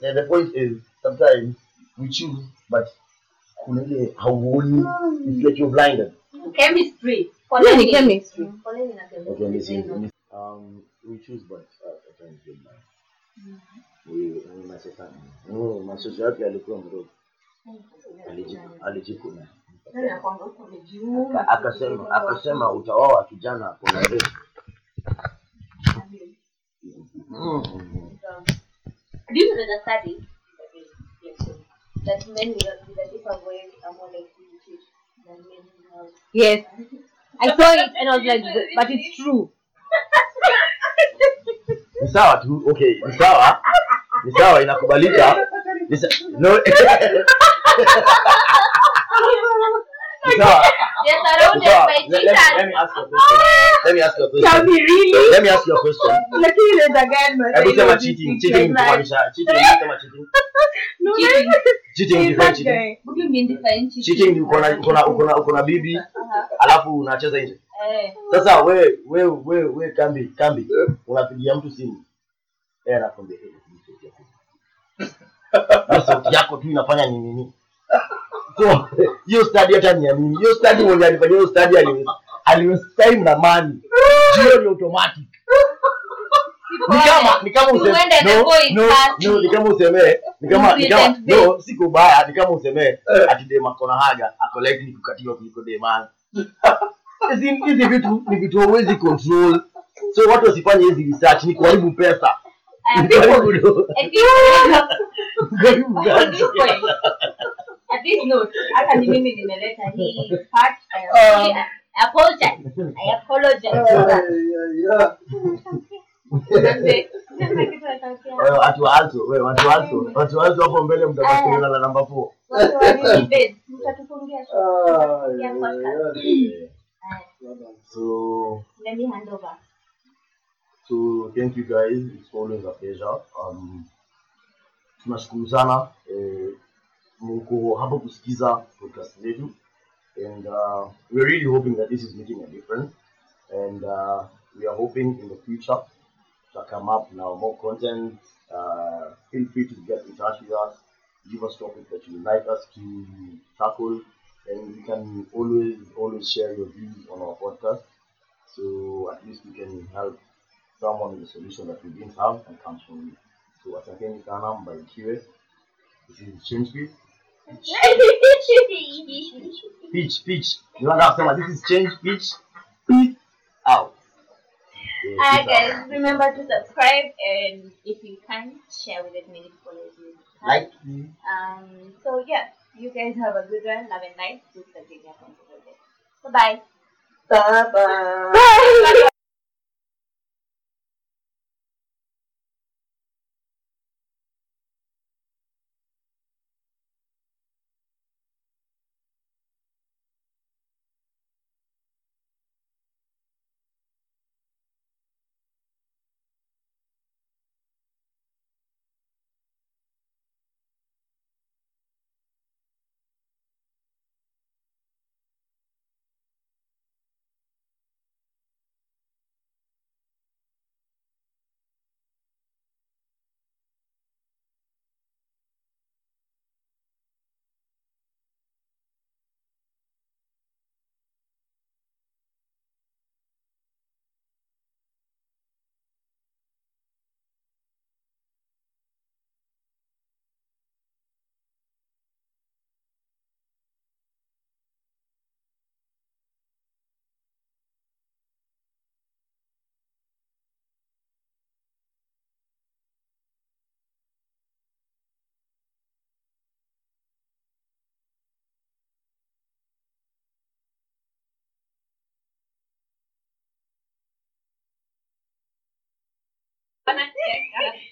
the, the point is sometimes we choose but kuna ile hauoni it's like you're blinded chemistry. Poleni ni chemistry. Poleni na chemistry. Okay, listen. Um, we choose but uh, sometimes good man. Huyu mashaka. Oh, mashoga yake alikuwa mdogo. Alijikuna. Akasema akasema utaoa kijana kwa mrefu. Mm. Due to the study Yes. I saw it and I was like, but it's true. ni sawa tu okay ni sawa ni sawa inakubalika Ni no ni sawa yes, I ukona bibi, alafu unacheza nje. Sasa wewe kambi kambi, unapigia mtu simu, yeye yako tu inafanya nini? So hiyo study hata ni ya hiyo study mwenye alifanya hiyo study ali aliwest time na mani jio ni automatic. Ni kama ni kama useme no, no, ni kama useme ni kama ni kama no si baya ni kama useme ati dem akona haga ako likely kukatiwa kuliko dem ana hizi vitu ni vitu huwezi control. So watu wasifanye hizi research ni kuharibu pesa. I Ni kuharibu at least no. Hata ni mimi nimeleta hii part I apologize. I apologize. Watu wazo watu wazo watu wazo hapo mbele mtakutana eh. na namba 4 eh. so thank you guys. It's always a pleasure. Um tunashukuru sana eh, hapo kusikiza podcast zetu and uh, we're really hoping that this is making a difference and uh, we are hoping in the future to come up now more content. Uh, feel free to get in touch with us. Give us topics that you would like us to tackle, and we can always always share your views on our podcast. So at least we can help someone with a solution that we didn't have and comes from you. So asanteni sana mbarikiwe. This is Change Speed. Pitch, pitch. You know what I'm saying? This is Change Pitch. Peace out. Yeah. Alright guys, remember to subscribe and if you can, share with as many people as you can. Like. Um, so yeah, you guys have a good one. Love and light. This is Virginia from Bye bye. Bye bye. Bye. né? É,